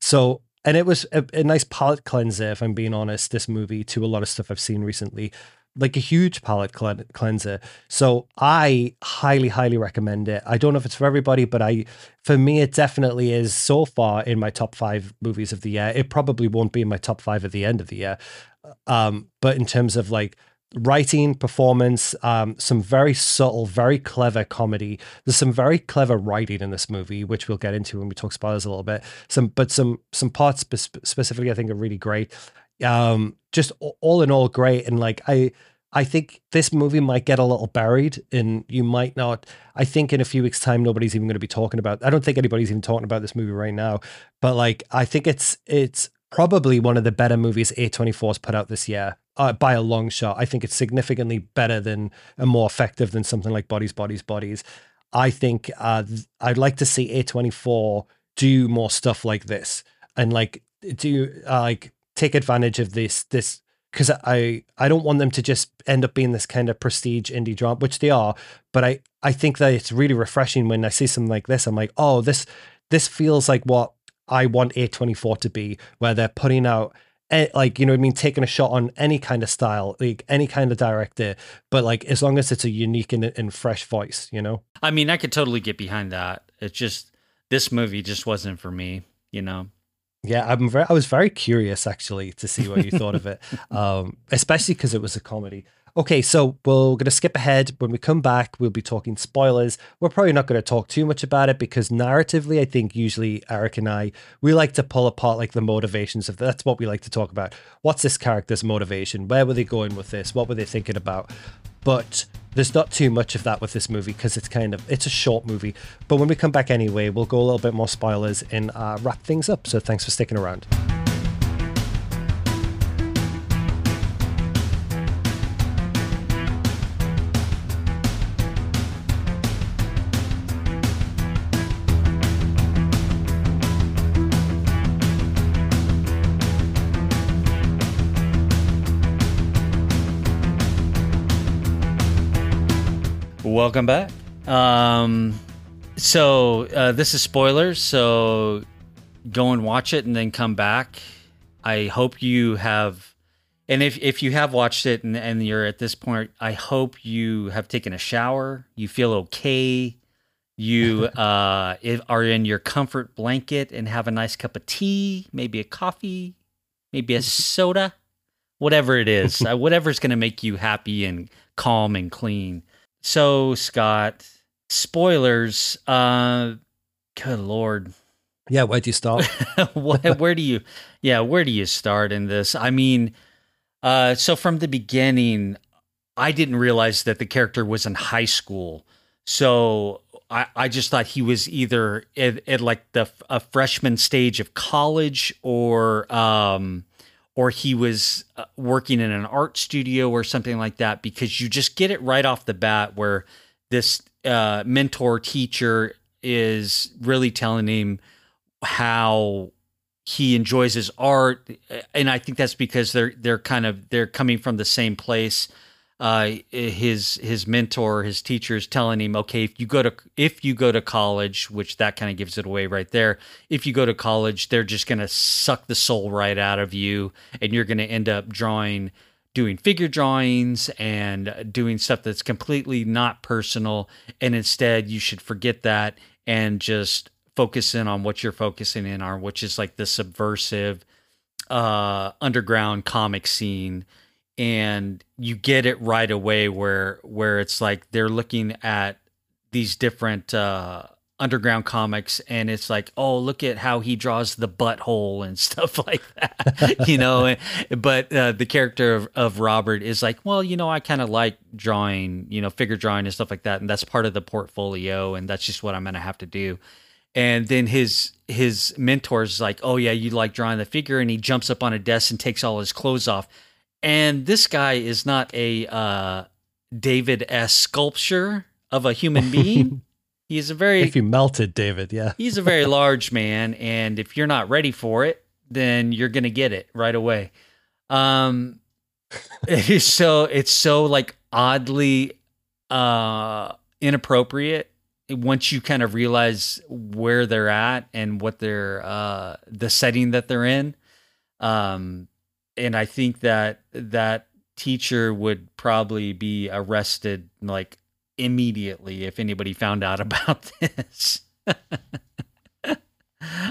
So and it was a, a nice palate cleanser, if I'm being honest. This movie to a lot of stuff I've seen recently like a huge palate cleanser. So I highly, highly recommend it. I don't know if it's for everybody, but I, for me, it definitely is so far in my top five movies of the year. It probably won't be in my top five at the end of the year. Um, but in terms of like writing, performance, um, some very subtle, very clever comedy. There's some very clever writing in this movie, which we'll get into when we talk spoilers a little bit. Some, but some some parts spe- specifically, I think, are really great um, just all in all great. And like I, I think this movie might get a little buried and you might not. I think in a few weeks' time, nobody's even going to be talking about. I don't think anybody's even talking about this movie right now. But like, I think it's it's probably one of the better movies A24's put out this year uh, by a long shot. I think it's significantly better than and more effective than something like Bodies, Bodies, Bodies. I think uh, I'd like to see A24 do more stuff like this and like do uh, like take advantage of this this because I I don't want them to just end up being this kind of prestige indie drama, which they are. But I I think that it's really refreshing when I see something like this. I'm like, oh, this this feels like what I want A24 to be, where they're putting out eh, like you know I mean taking a shot on any kind of style like any kind of director but like as long as it's a unique and, and fresh voice you know i mean i could totally get behind that it's just this movie just wasn't for me you know yeah, I'm very. I was very curious actually to see what you thought of it, um, especially because it was a comedy. Okay, so we're going to skip ahead. When we come back, we'll be talking spoilers. We're probably not going to talk too much about it because narratively, I think usually Eric and I we like to pull apart like the motivations of that's what we like to talk about. What's this character's motivation? Where were they going with this? What were they thinking about? But there's not too much of that with this movie because it's kind of it's a short movie. But when we come back anyway, we'll go a little bit more spoilers and uh, wrap things up. So thanks for sticking around. Welcome back. Um, so uh, this is spoilers. So go and watch it and then come back. I hope you have, and if if you have watched it and, and you're at this point, I hope you have taken a shower. You feel okay. You uh, are in your comfort blanket and have a nice cup of tea, maybe a coffee, maybe a soda, whatever it is, uh, whatever's going to make you happy and calm and clean. So, Scott, spoilers. Uh, good lord. Yeah, where do you start? where do you, yeah, where do you start in this? I mean, uh, so from the beginning, I didn't realize that the character was in high school. So I, I just thought he was either at, at like the a freshman stage of college or um, or he was uh, working in an art studio or something like that because you just get it right off the bat where this uh, mentor teacher is really telling him how he enjoys his art. And i think that's because they're they're kind of they're coming from the same place uh, his his mentor, his teacher is telling him, okay, if you go to if you go to college, which that kind of gives it away right there. If you go to college, they're just to suck the soul right out of you, and you're to end up drawing, doing figure drawings and doing stuff that's completely not personal. And instead, you should forget that and just focus in on what you're focusing in on, which is like the subversive uh, underground comic scene and you get it right away where where it's like they're looking at these different uh, underground comics and it's like oh look at how he draws the butthole and stuff like that you know? But uh, the character of, of robert is like well you know i kind of like drawing you know figure drawing and stuff like that and that's part of the portfolio and that's just what i'm gonna have to do. And then his his mentor's is like oh yeah you like drawing the figure and he jumps up on a desk and takes all his clothes off and this guy is not a uh, David S. sculpture of a human being. he's a very. If you melted David, yeah. he's a very large man. And if you're not ready for it, then you're going to get it right away. Um, it is so, it's so like oddly uh, inappropriate once you kind of realize where they're at and what they're, uh, the setting that they're in. Um, and I think that that teacher would probably be arrested like immediately if anybody found out about this.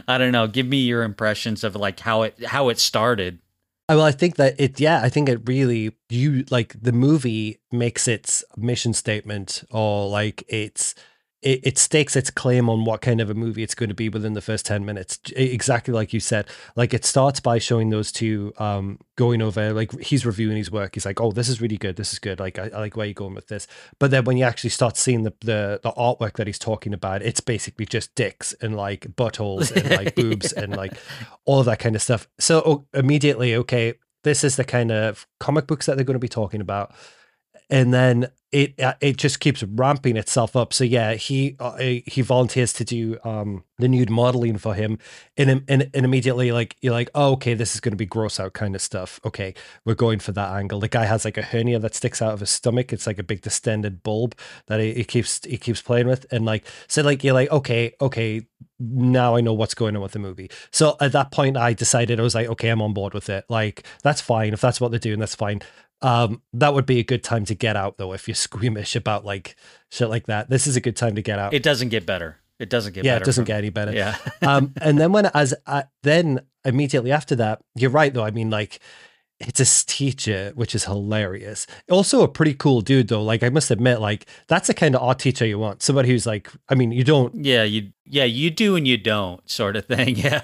I don't know. Give me your impressions of like how it how it started. Uh, well, I think that it, yeah, I think it really, you like the movie makes its mission statement or like its it, it stakes its claim on what kind of a movie it's going to be within the first 10 minutes. Exactly like you said like it starts by showing those two um going over like he's reviewing his work. He's like oh this is really good. This is good. Like i, I like where you're going with this. But then when you actually start seeing the, the the artwork that he's talking about it's basically just dicks and like buttholes and like boobs and like all of that kind of stuff. So oh, immediately okay this is the kind of comic books that they're going to be talking about and then it uh, it just keeps ramping itself up. So yeah, he uh, he volunteers to do um, the nude modeling for him, and, and and immediately like you're like, oh, okay, this is going to be gross out kind of stuff. Okay, we're going for that angle. The guy has like a hernia that sticks out of his stomach. It's like a big distended bulb that he, he keeps he keeps playing with, and like so like you're like, okay, okay, now I know what's going on with the movie. So at that point, I decided I was like, okay, I'm on board with it. Like that's fine if that's what they're doing, that's fine. Um, that would be a good time to get out though if you're squeamish about like shit like that. This is a good time to get out. It doesn't get better. It doesn't get yeah, better. it doesn't from, get any better. Yeah. um, and then when as uh, then immediately after that, you're right though. I mean, like it's a teacher, which is hilarious. Also, a pretty cool dude, though. Like, I must admit, like that's the kind of art teacher you want. Somebody who's like, I mean, you don't. Yeah, you. Yeah, you do and you don't, sort of thing. Yeah,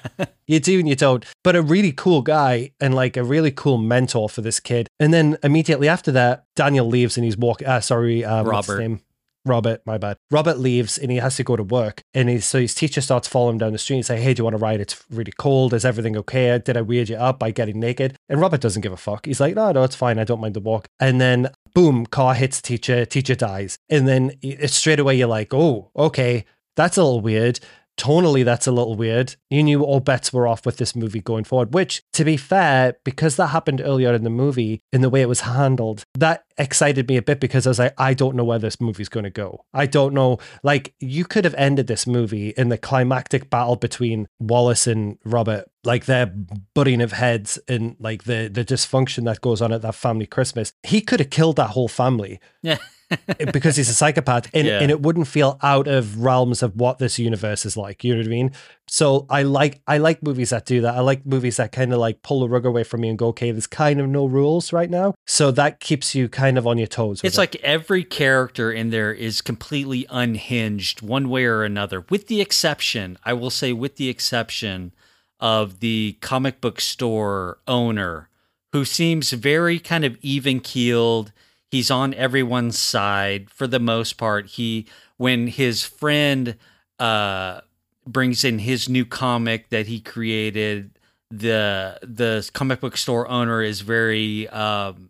you do and you don't. But a really cool guy and like a really cool mentor for this kid. And then immediately after that, Daniel leaves and he's walking. Uh, sorry, um, Robert. Robert, my bad. Robert leaves and he has to go to work. And he, so his teacher starts following him down the street and say, Hey, do you want to ride? It's really cold. Is everything okay? Did I weird you up by getting naked? And Robert doesn't give a fuck. He's like, No, no, it's fine. I don't mind the walk. And then boom, car hits teacher, teacher dies. And then it's straight away you're like, Oh, okay, that's a little weird tonally that's a little weird. You knew all bets were off with this movie going forward, which to be fair, because that happened earlier in the movie in the way it was handled, that excited me a bit because I was like, I don't know where this movie's going to go. I don't know. Like, you could have ended this movie in the climactic battle between Wallace and Robert, like their butting of heads and like the the dysfunction that goes on at that family Christmas. He could have killed that whole family. Yeah. because he's a psychopath and, yeah. and it wouldn't feel out of realms of what this universe is like you know what i mean so i like i like movies that do that i like movies that kind of like pull the rug away from me and go okay there's kind of no rules right now so that keeps you kind of on your toes it's it. like every character in there is completely unhinged one way or another with the exception i will say with the exception of the comic book store owner who seems very kind of even keeled he's on everyone's side for the most part. He when his friend uh, brings in his new comic that he created, the the comic book store owner is very um,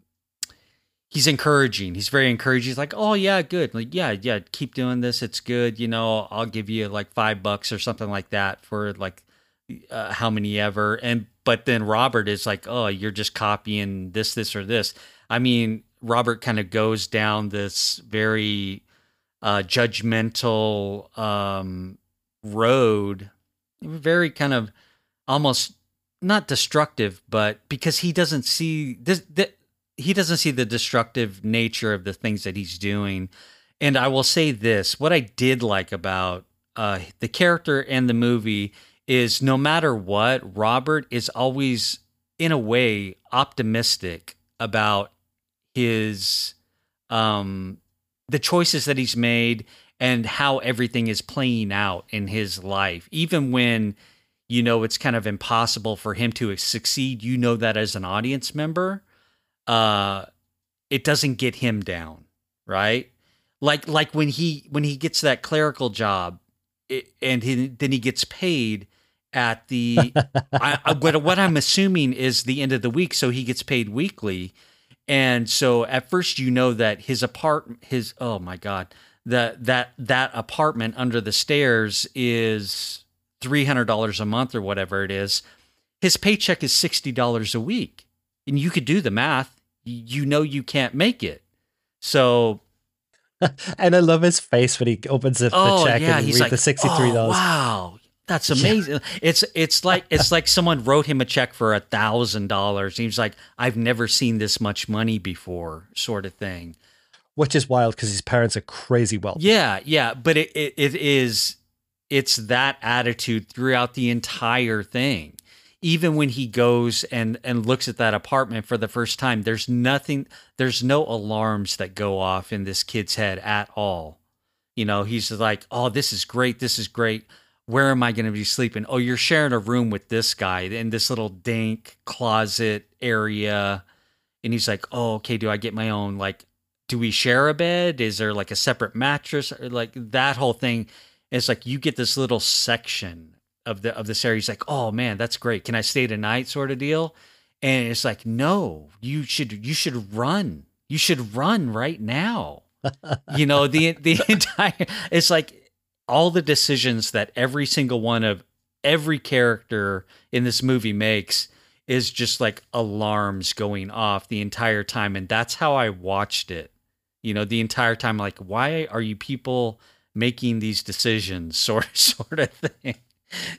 he's encouraging. He's very encouraging. He's like, "Oh yeah, good. Like yeah, yeah, keep doing this. It's good. You know, I'll give you like 5 bucks or something like that for like uh, how many ever." And but then Robert is like, "Oh, you're just copying this this or this." I mean, Robert kind of goes down this very uh, judgmental um, road, very kind of almost not destructive, but because he doesn't see this, he doesn't see the destructive nature of the things that he's doing. And I will say this: what I did like about uh, the character and the movie is, no matter what, Robert is always, in a way, optimistic about his um the choices that he's made and how everything is playing out in his life. Even when you know it's kind of impossible for him to succeed you know that as an audience member uh it doesn't get him down right? Like like when he when he gets that clerical job it, and he, then he gets paid at the I, what, what i'm assuming is the end of the week so he gets paid weekly and so at first you know that his apartment his oh my god, that that that apartment under the stairs is $300 a month or whatever it is. His paycheck is $60 a week. And you could do the math. You know you can't make it. So and I love his face when he opens the, oh, check yeah, and he's reads like, the sixty-three dollars. Oh, wow, that's amazing. Yeah. It's it's like it's like someone wrote him a check for a thousand dollars. He's like, I've never seen this much money before, sort of thing. Which is wild because his parents are crazy wealthy. Yeah, yeah, but it, it it is it's that attitude throughout the entire thing. Even when he goes and and looks at that apartment for the first time, there's nothing, there's no alarms that go off in this kid's head at all You know, he's like, "Oh, this is great. This is great. Where am I going to be sleeping? Oh, you're sharing a room with this guy in this little dank closet area." And he's like, "Oh, okay. Do I get my own like? Do we share a bed? Is there like a separate mattress? Or like that whole thing?" It's like you get this little section of the of the series. Like, "Oh man, that's great. Can I stay tonight?" Sort of deal. And it's like, no, you should you should run. You should run right now you know the the entire it's like all the decisions that every single one of every character in this movie makes is just like alarms going off the entire time and that's how I watched it. You know the entire time like why are you people making these decisions? Sort sort of thing.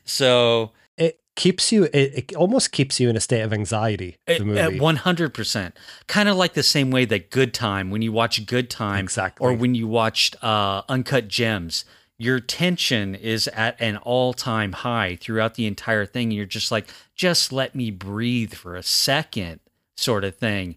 So it keeps you it, it, almost keeps you in a state of anxiety the movie. 100% kind of like the same way that good time when you watch good time exactly. or when you watched uh, uncut gems your tension is at an all-time high throughout the entire thing. You're just like just let me breathe for a second sort of thing.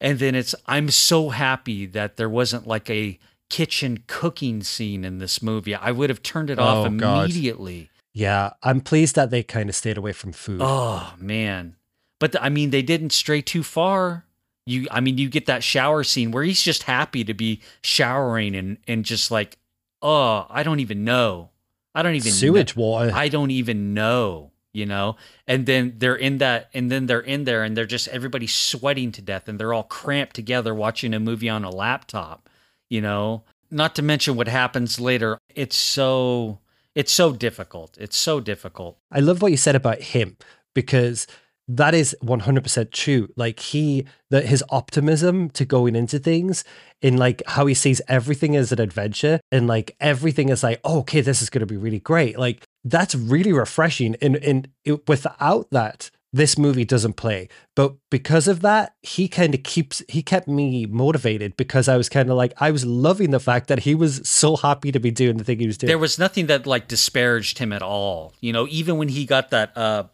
And then it's i'm so happy that there wasn't like a kitchen cooking scene in this movie. I would have turned it off oh, immediately. God yeah, I'm pleased that they kind of stayed away from food. Oh man, but the, I mean, they didn't stray too far. You, I mean, you get that shower scene where he's just happy to be showering and and just like, oh, I don't even know, I don't even sewage know. water. I don't even know, you know. And then they're in that, and then they're in there, and they're just everybody's sweating to death, and they're all cramped together watching a movie on a laptop, you know. Not to mention what happens later. It's so it's so difficult. It's so difficult. I love what you said about him because that is 100% true. Like he that his optimism to going into things in like how he sees everything as an adventure and like everything is like, oh, okay, this is going to be really great. Like that's really refreshing. And and it, without that, this movie doesn't play. But because of that, he kind of keeps he kept me motivated because I was kind of like I was loving the fact that he was so happy to be doing the thing he was doing. There was nothing that like disparaged him at all. You know, even when he got that uh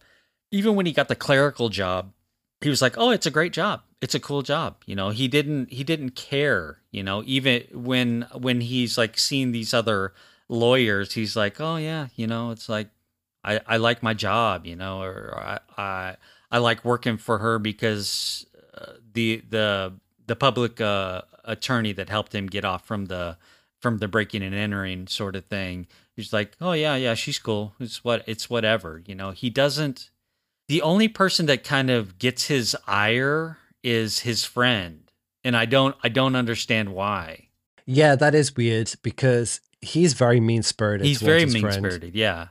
even when he got the clerical job, he was like, "Oh, it's a great job. It's a cool job." You know, he didn't he didn't care, you know, even when when he's like seeing these other lawyers, he's like, "Oh yeah, you know, it's like I, I like my job, you know, or I, I, I like working for her because uh, the the the public uh, attorney that helped him get off from the from the breaking and entering sort of thing. He's like, oh yeah, yeah, she's cool. It's what it's whatever, you know. He doesn't. The only person that kind of gets his ire is his friend, and I don't I don't understand why. Yeah, that is weird because he's very mean spirited. He's very mean spirited. Yeah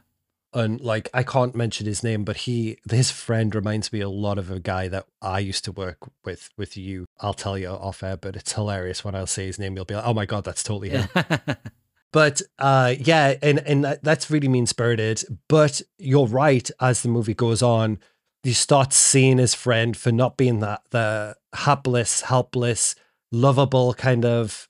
and like I can't mention his name, but he his friend reminds me a lot of a guy that I used to work with with you. I'll tell you off air, but it's hilarious when I'll say his name. You'll be like, oh my god, that's totally him. but uh, yeah, and and that's really mean spirited. But you're right. As the movie goes on, you start seeing his friend for not being that the hapless, helpless, lovable kind of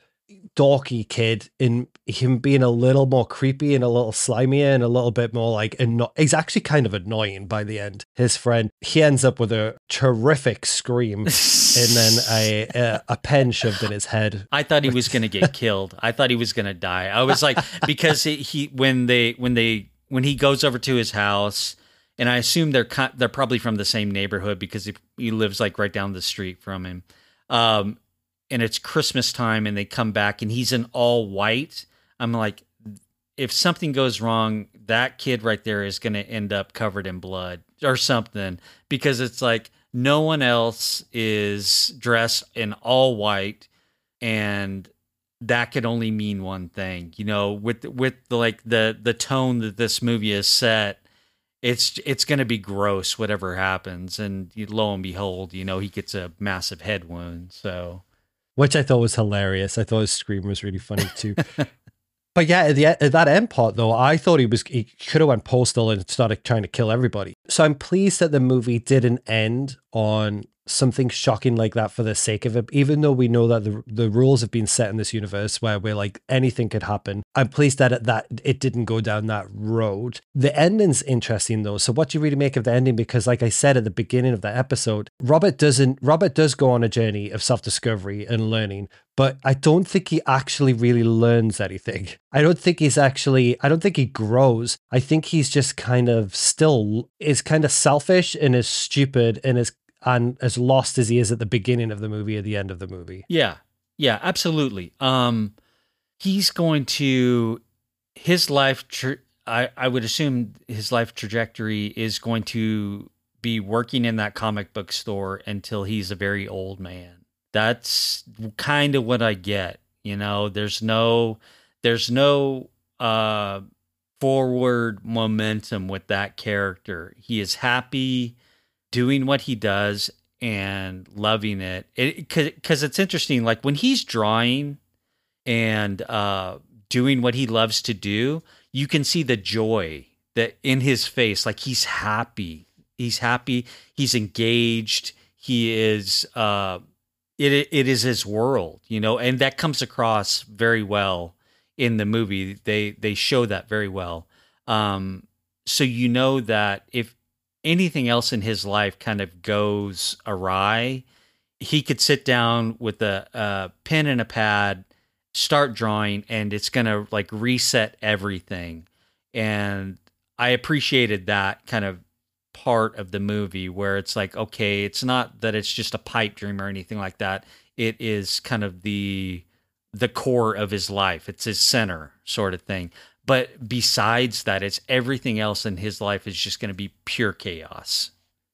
dorky kid in him being a little more creepy and a little slimier and a little bit more like anno- he's actually kind of annoying by the end. His friend he ends up with a terrific scream and then a, a, a pen shoved in his head. I thought he was going to get killed. I thought he was going to die. I was like because he, he when they when they when he goes over to his house and i assume they're they're probably from the same neighborhood because he, he lives like right down the street from him. Um, and it's Christmas time and they come back and he's in all white, I'm like, if something goes wrong, that kid right there is going to end up covered in blood or something because it's like no one else is dressed in all white and that could only mean one thing you know with with the like the the tone that this movie is set it's it's going to be gross whatever happens and lo and behold you know he gets a massive head wound so which I thought was hilarious. I thought his scream was really funny too. but yeah, at, the, at that end part though, I thought he was he could have went postal and started trying to kill everybody. So I'm pleased that the movie didn't end on something shocking like that for the sake of it, even though we know that the the rules have been set in this universe where we're like anything could happen. I'm pleased that it, that it didn't go down that road. The ending's interesting though. So what do you really make of the ending? Because like I said at the beginning of the episode, Robert doesn't Robert does go on a journey of self discovery and learning, but I don't think he actually really learns anything. I don't think he's actually, I don't think he grows. I think he's just kind of still is kind of selfish and is stupid and is and as lost as he is at the beginning of the movie at the end of the movie. Yeah. Yeah, absolutely. Um he's going to his life tra- I I would assume his life trajectory is going to be working in that comic book store until he's a very old man. That's kind of what I get. You know, there's no there's no uh forward momentum with that character. He is happy doing what he does and loving it. It cuz it's interesting like when he's drawing and uh doing what he loves to do, you can see the joy that in his face like he's happy. He's happy, he's engaged, he is uh it it is his world, you know, and that comes across very well in the movie. They they show that very well. Um, so you know that if anything else in his life kind of goes awry, he could sit down with a, a pen and a pad, start drawing, and it's gonna like reset everything. And I appreciated that kind of part of the movie where it's like, okay, it's not that it's just a pipe dream or anything like that. It is kind of the the core of his life. It's his center sort of thing. But besides that, it's everything else in his life is just going to be pure chaos.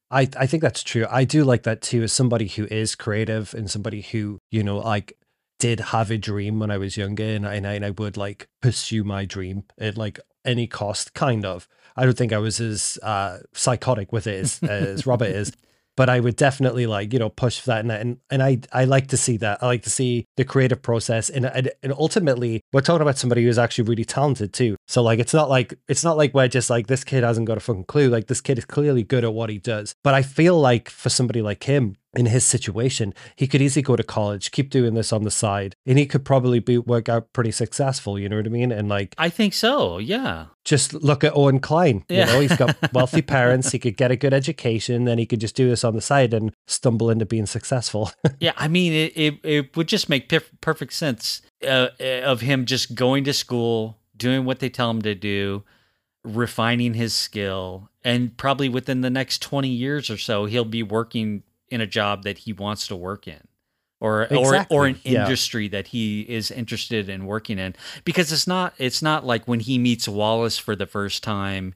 I, I think that's true. I do like that too, as somebody who is creative and somebody who, you know, like did have a dream when I was younger and I, and I would like pursue my dream at like any cost, kind of. I don't think I was as uh, psychotic with it as, as Robert is, but I would definitely like you know push for that and and and I I like to see that. I like to see the creative process and and, and ultimately we're talking about somebody who's actually really talented too. So like it's not like it's not like we're just like this kid hasn't got a fucking clue. Like this kid is clearly good at what he does. But I feel like for somebody like him, in his situation, he could easily go to college, keep doing this on the side, and he could probably be work out pretty successful. You know what I mean? And like, I think so. Yeah. Just look at Owen Kline. Yeah. You know, he's got wealthy parents. He could get a good education, then he could just do this on the side and stumble into being successful. yeah, I mean, it it, it would just make perf- perfect sense uh, of him just going to school, doing what they tell him to do, refining his skill, and probably within the next twenty years or so, he'll be working in a job that he wants to work in or exactly. or or an yeah. industry that he is interested in working in. Because it's not it's not like when he meets Wallace for the first time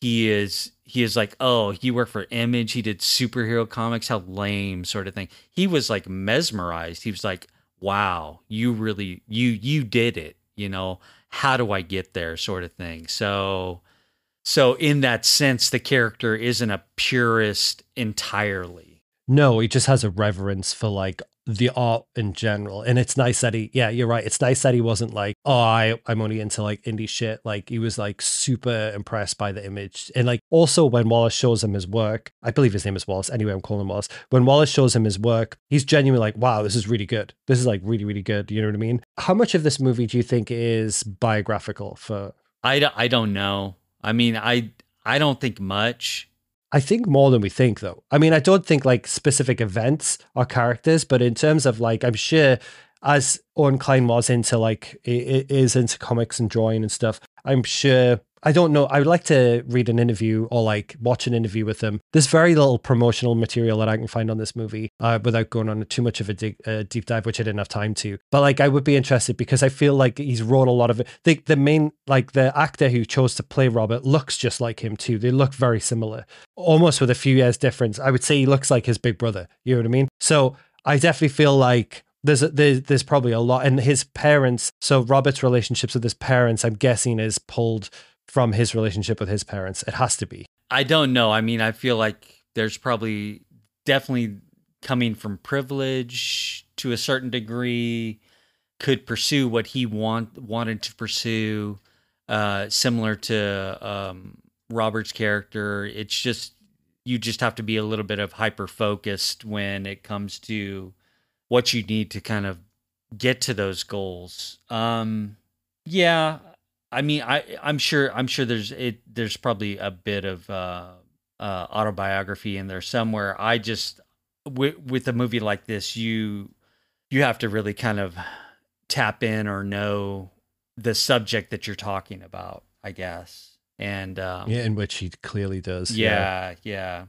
he is he is like oh he worked for image. He did superhero comics. How lame sort of thing. He was like mesmerized. He was like wow you really you you did it you know? How do i get there? sort of thing. So so in that sense the character isn't a purist entirely no, he just has a reverence for like the art in general. And it's nice that he, yeah, you're right. It's nice that he wasn't like, oh, I, I'm only into like indie shit. Like he was like super impressed by the image. And like also when Wallace shows him his work, I believe his name is Wallace. Anyway, I'm calling him Wallace. When Wallace shows him his work, he's genuinely like, wow, this is really good. This is like really, really good. You know what I mean? How much of this movie do you think is biographical for? I, I don't know. I mean, I, I don't think much. I think more than we think, though. I mean, I don't think like specific events or characters, but in terms of like, I'm sure as Owen Kline was into like, is into comics and drawing and stuff, I'm sure I don't know. I would like to read an interview or like watch an interview with him. There's very little promotional material that I can find on this movie uh, without going on too much of a uh, deep dive, which I didn't have time to. But like, I would be interested because I feel like he's wrote a lot of it. The, the main, like the actor who chose to play Robert looks just like him too. They look very similar, almost with a few years difference. I would say he looks like his big brother. You know what I mean? So I definitely feel like there's, there's there's probably a lot and his parents so robert's relationships with his parents i'm guessing is pulled from his relationship with his parents. It has to be. I don't know. I mean, I feel like there's probably definitely coming from privilege to a certain degree could pursue what he want wanted to pursue uh similar to um Robert's character it's just you just have to be a little bit of hyper focused when it comes to what you need to kind of get to those goals. Um, yeah, I mean, I I'm sure I'm sure there's it there's probably a bit of uh, uh, autobiography in there somewhere. I just with with a movie like this, you you have to really kind of tap in or know the subject that you're talking about, I guess. And um, yeah, in which he clearly does. Yeah, yeah, yeah.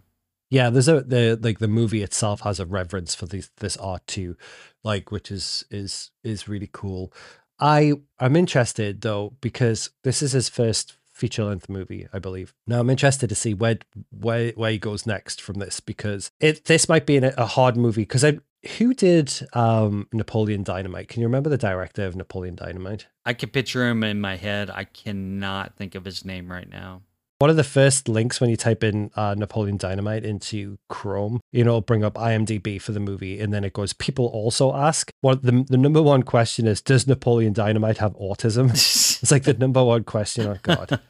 Yeah, there's a the like the movie itself has a reverence for this this art too, like which is is is really cool. I I'm interested though because this is his first feature length movie, I believe. Now I'm interested to see where where where he goes next from this because it this might be a, a hard movie because I who did um, Napoleon Dynamite? Can you remember the director of Napoleon Dynamite? I can picture him in my head. I cannot think of his name right now. One of the first links when you type in uh, Napoleon Dynamite into Chrome, you know, bring up IMDb for the movie, and then it goes. People also ask what the the number one question is: Does Napoleon Dynamite have autism? it's like the number one question. Oh God.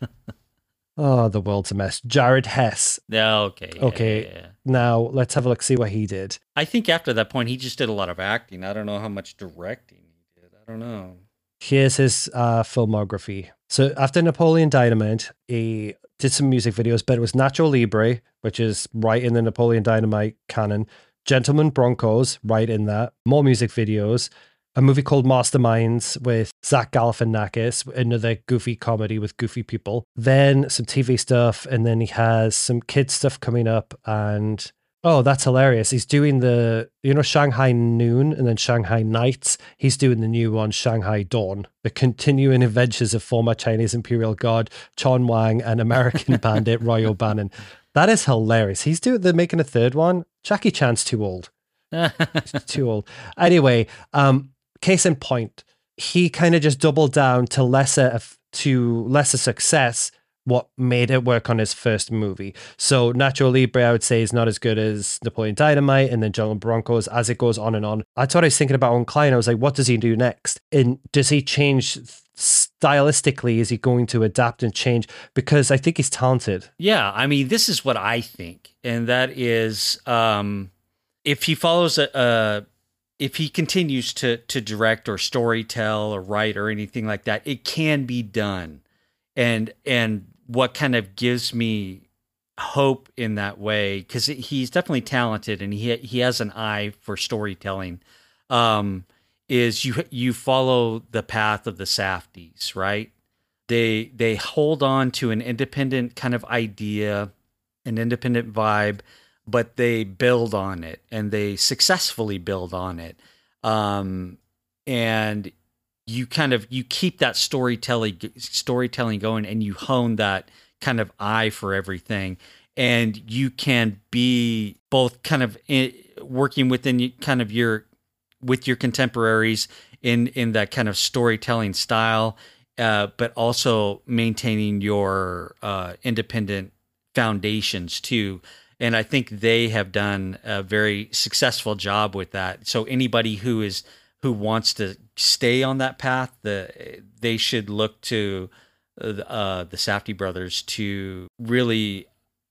Oh, the world's a mess. Jared Hess. Yeah, okay. Yeah, okay. Yeah, yeah. Now let's have a look, see what he did. I think after that point, he just did a lot of acting. I don't know how much directing he did. I don't know. Here's his uh, filmography. So after Napoleon Dynamite, he did some music videos, but it was Nacho Libre, which is right in the Napoleon Dynamite canon. Gentlemen Broncos, right in that. More music videos a movie called Masterminds with Zach Galifianakis, another goofy comedy with goofy people. Then some TV stuff, and then he has some kids stuff coming up. And oh, that's hilarious! He's doing the you know Shanghai Noon and then Shanghai Nights. He's doing the new one, Shanghai Dawn, the continuing adventures of former Chinese imperial guard Chon Wang and American bandit Roy O'Bannon. That is hilarious. He's doing. They're making a third one. Jackie Chan's too old. too old. Anyway, um, case in point, he kind of just doubled down to lesser to lesser success what made it work on his first movie. So Nacho Libre, I would say, is not as good as Napoleon Dynamite and then Jungle Broncos as it goes on and on. I thought I was thinking about Owen Kline. I was like, what does he do next? And does he change stylistically? Is he going to adapt and change? Because I think he's talented. Yeah. I mean, this is what I think. And that is um, if he follows a, a if he continues to to direct or story tell or write or anything like that, it can be done. And and what kind of gives me hope in that way because he's definitely talented and he he has an eye for storytelling. Um, is you you follow the path of the Safdies, right? They they hold on to an independent kind of idea, an independent vibe but they build on it and they successfully build on it. Um, and you kind of you keep that storytelling storytelling going and you hone that kind of eye for everything and you can be both kind of in, working within kind of your with your contemporaries in in that kind of storytelling style uh, but also maintaining your uh, independent foundations too and I think they have done a very successful job with that. So anybody who is who wants to stay on that path, the they should look to uh, the Safdie brothers to really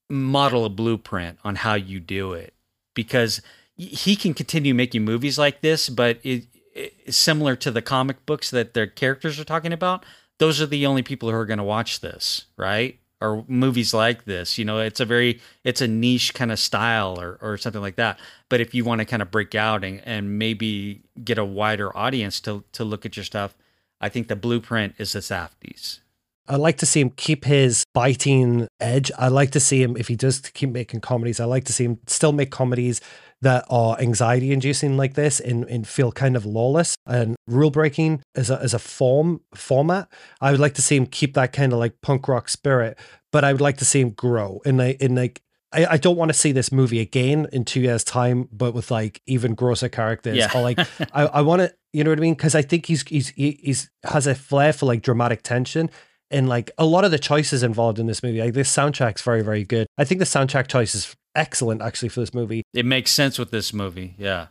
model a blueprint on how you do it, because he can continue making movies like this, but it, it similar to the comic books that their characters are talking about. Those are the only people who are going to watch this, right? Or movies like this. You know, it's a very it's a niche kind of style or or something like that. But if you want to kind of break out and, and maybe get a wider audience to to look at your stuff, I think the blueprint is the Safdies. I like to see him keep his biting edge. I like to see him if he does keep making comedies. I like to see him still make comedies that are anxiety inducing like this and, and feel kind of lawless and rule breaking as a, as a form format. I would like to see him keep that kind of like punk rock spirit, but I would like to see him grow and like in like I, I don't want to see this movie again in two years' time, but with like even grosser characters. Yeah. Or like I, I want to, you know what I mean? Because I think he's he's he's has a flair for like dramatic tension and like a lot of the choices involved in this movie. Like this soundtrack's very very good. I think the soundtrack choice is excellent actually for this movie. It makes sense with this movie. Yeah.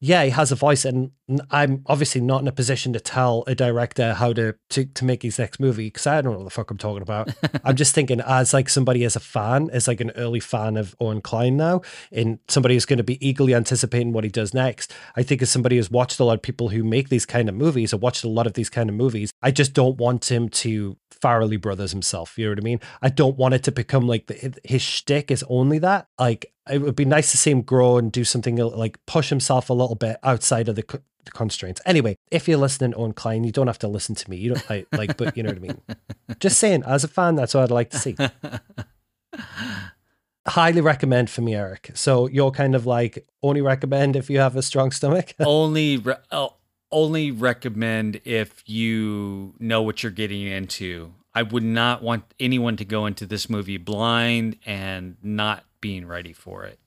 Yeah, he has a voice and I'm obviously not in a position to tell a director how to to, to make his next movie because I don't know what the fuck I'm talking about. I'm just thinking as like somebody as a fan, as like an early fan of Owen Kline now, and somebody who's going to be eagerly anticipating what he does next. I think as somebody who's watched a lot of people who make these kind of movies or watched a lot of these kind of movies, I just don't want him to Farrelly Brothers himself. You know what I mean? I don't want it to become like the, his shtick is only that. Like it would be nice to see him grow and do something like push himself a little bit outside of the constraints. Anyway, if you're listening Owen Kline, you don't have to listen to me. You don't like, like but you know what I mean. Just saying, as a fan, that's what I'd like to see. Highly recommend for me, Eric. So you're kind of like only recommend if you have a strong stomach. only, re- oh, only recommend if you know what you're getting into. I would not want anyone to go into this movie blind and not being ready for it.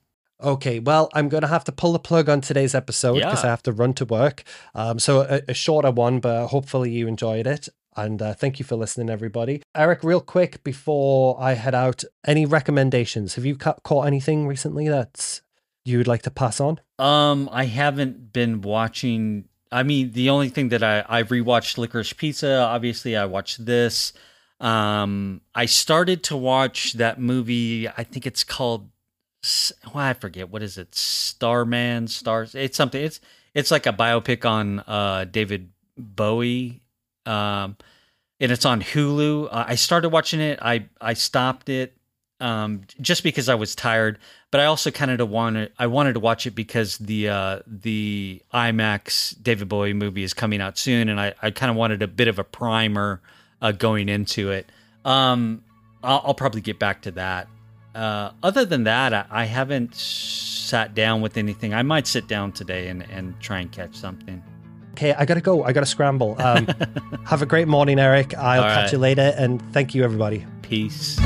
Okay, well, I'm going to have to pull the plug on today's episode because yeah. I have to run to work. Um, so a, a, shorter one, but hopefully you enjoyed it. And uh, thank you for listening, everybody. Eric, real quick before I head out, any recommendations? Have you ca- caught anything recently that you would like to pass on? Um, I haven't been watching. I mean, the only thing that I I rewatched Licorice Pizza. Obviously, I watched this. Um, I started to watch that movie. I think it's called well, I forget what is it, Starman, Stars. It's something. It's it's like a biopic on uh, David Bowie, um, and it's on Hulu. Uh, I started watching it. I I stopped it um, just because I was tired, but I also kind of wanted I wanted to watch it because the uh, the IMAX David Bowie movie is coming out soon, and I I kind of wanted a bit of a primer uh, going into it. Um, I'll, I'll probably get back to that uh, other than that, I, I, haven't sat down with anything. I might sit down today and, and try and catch something. Okay, I gotta go. I gotta scramble. Um, have a great morning, Eric. I'll All catch right. you later, and thank you, everybody. Peace.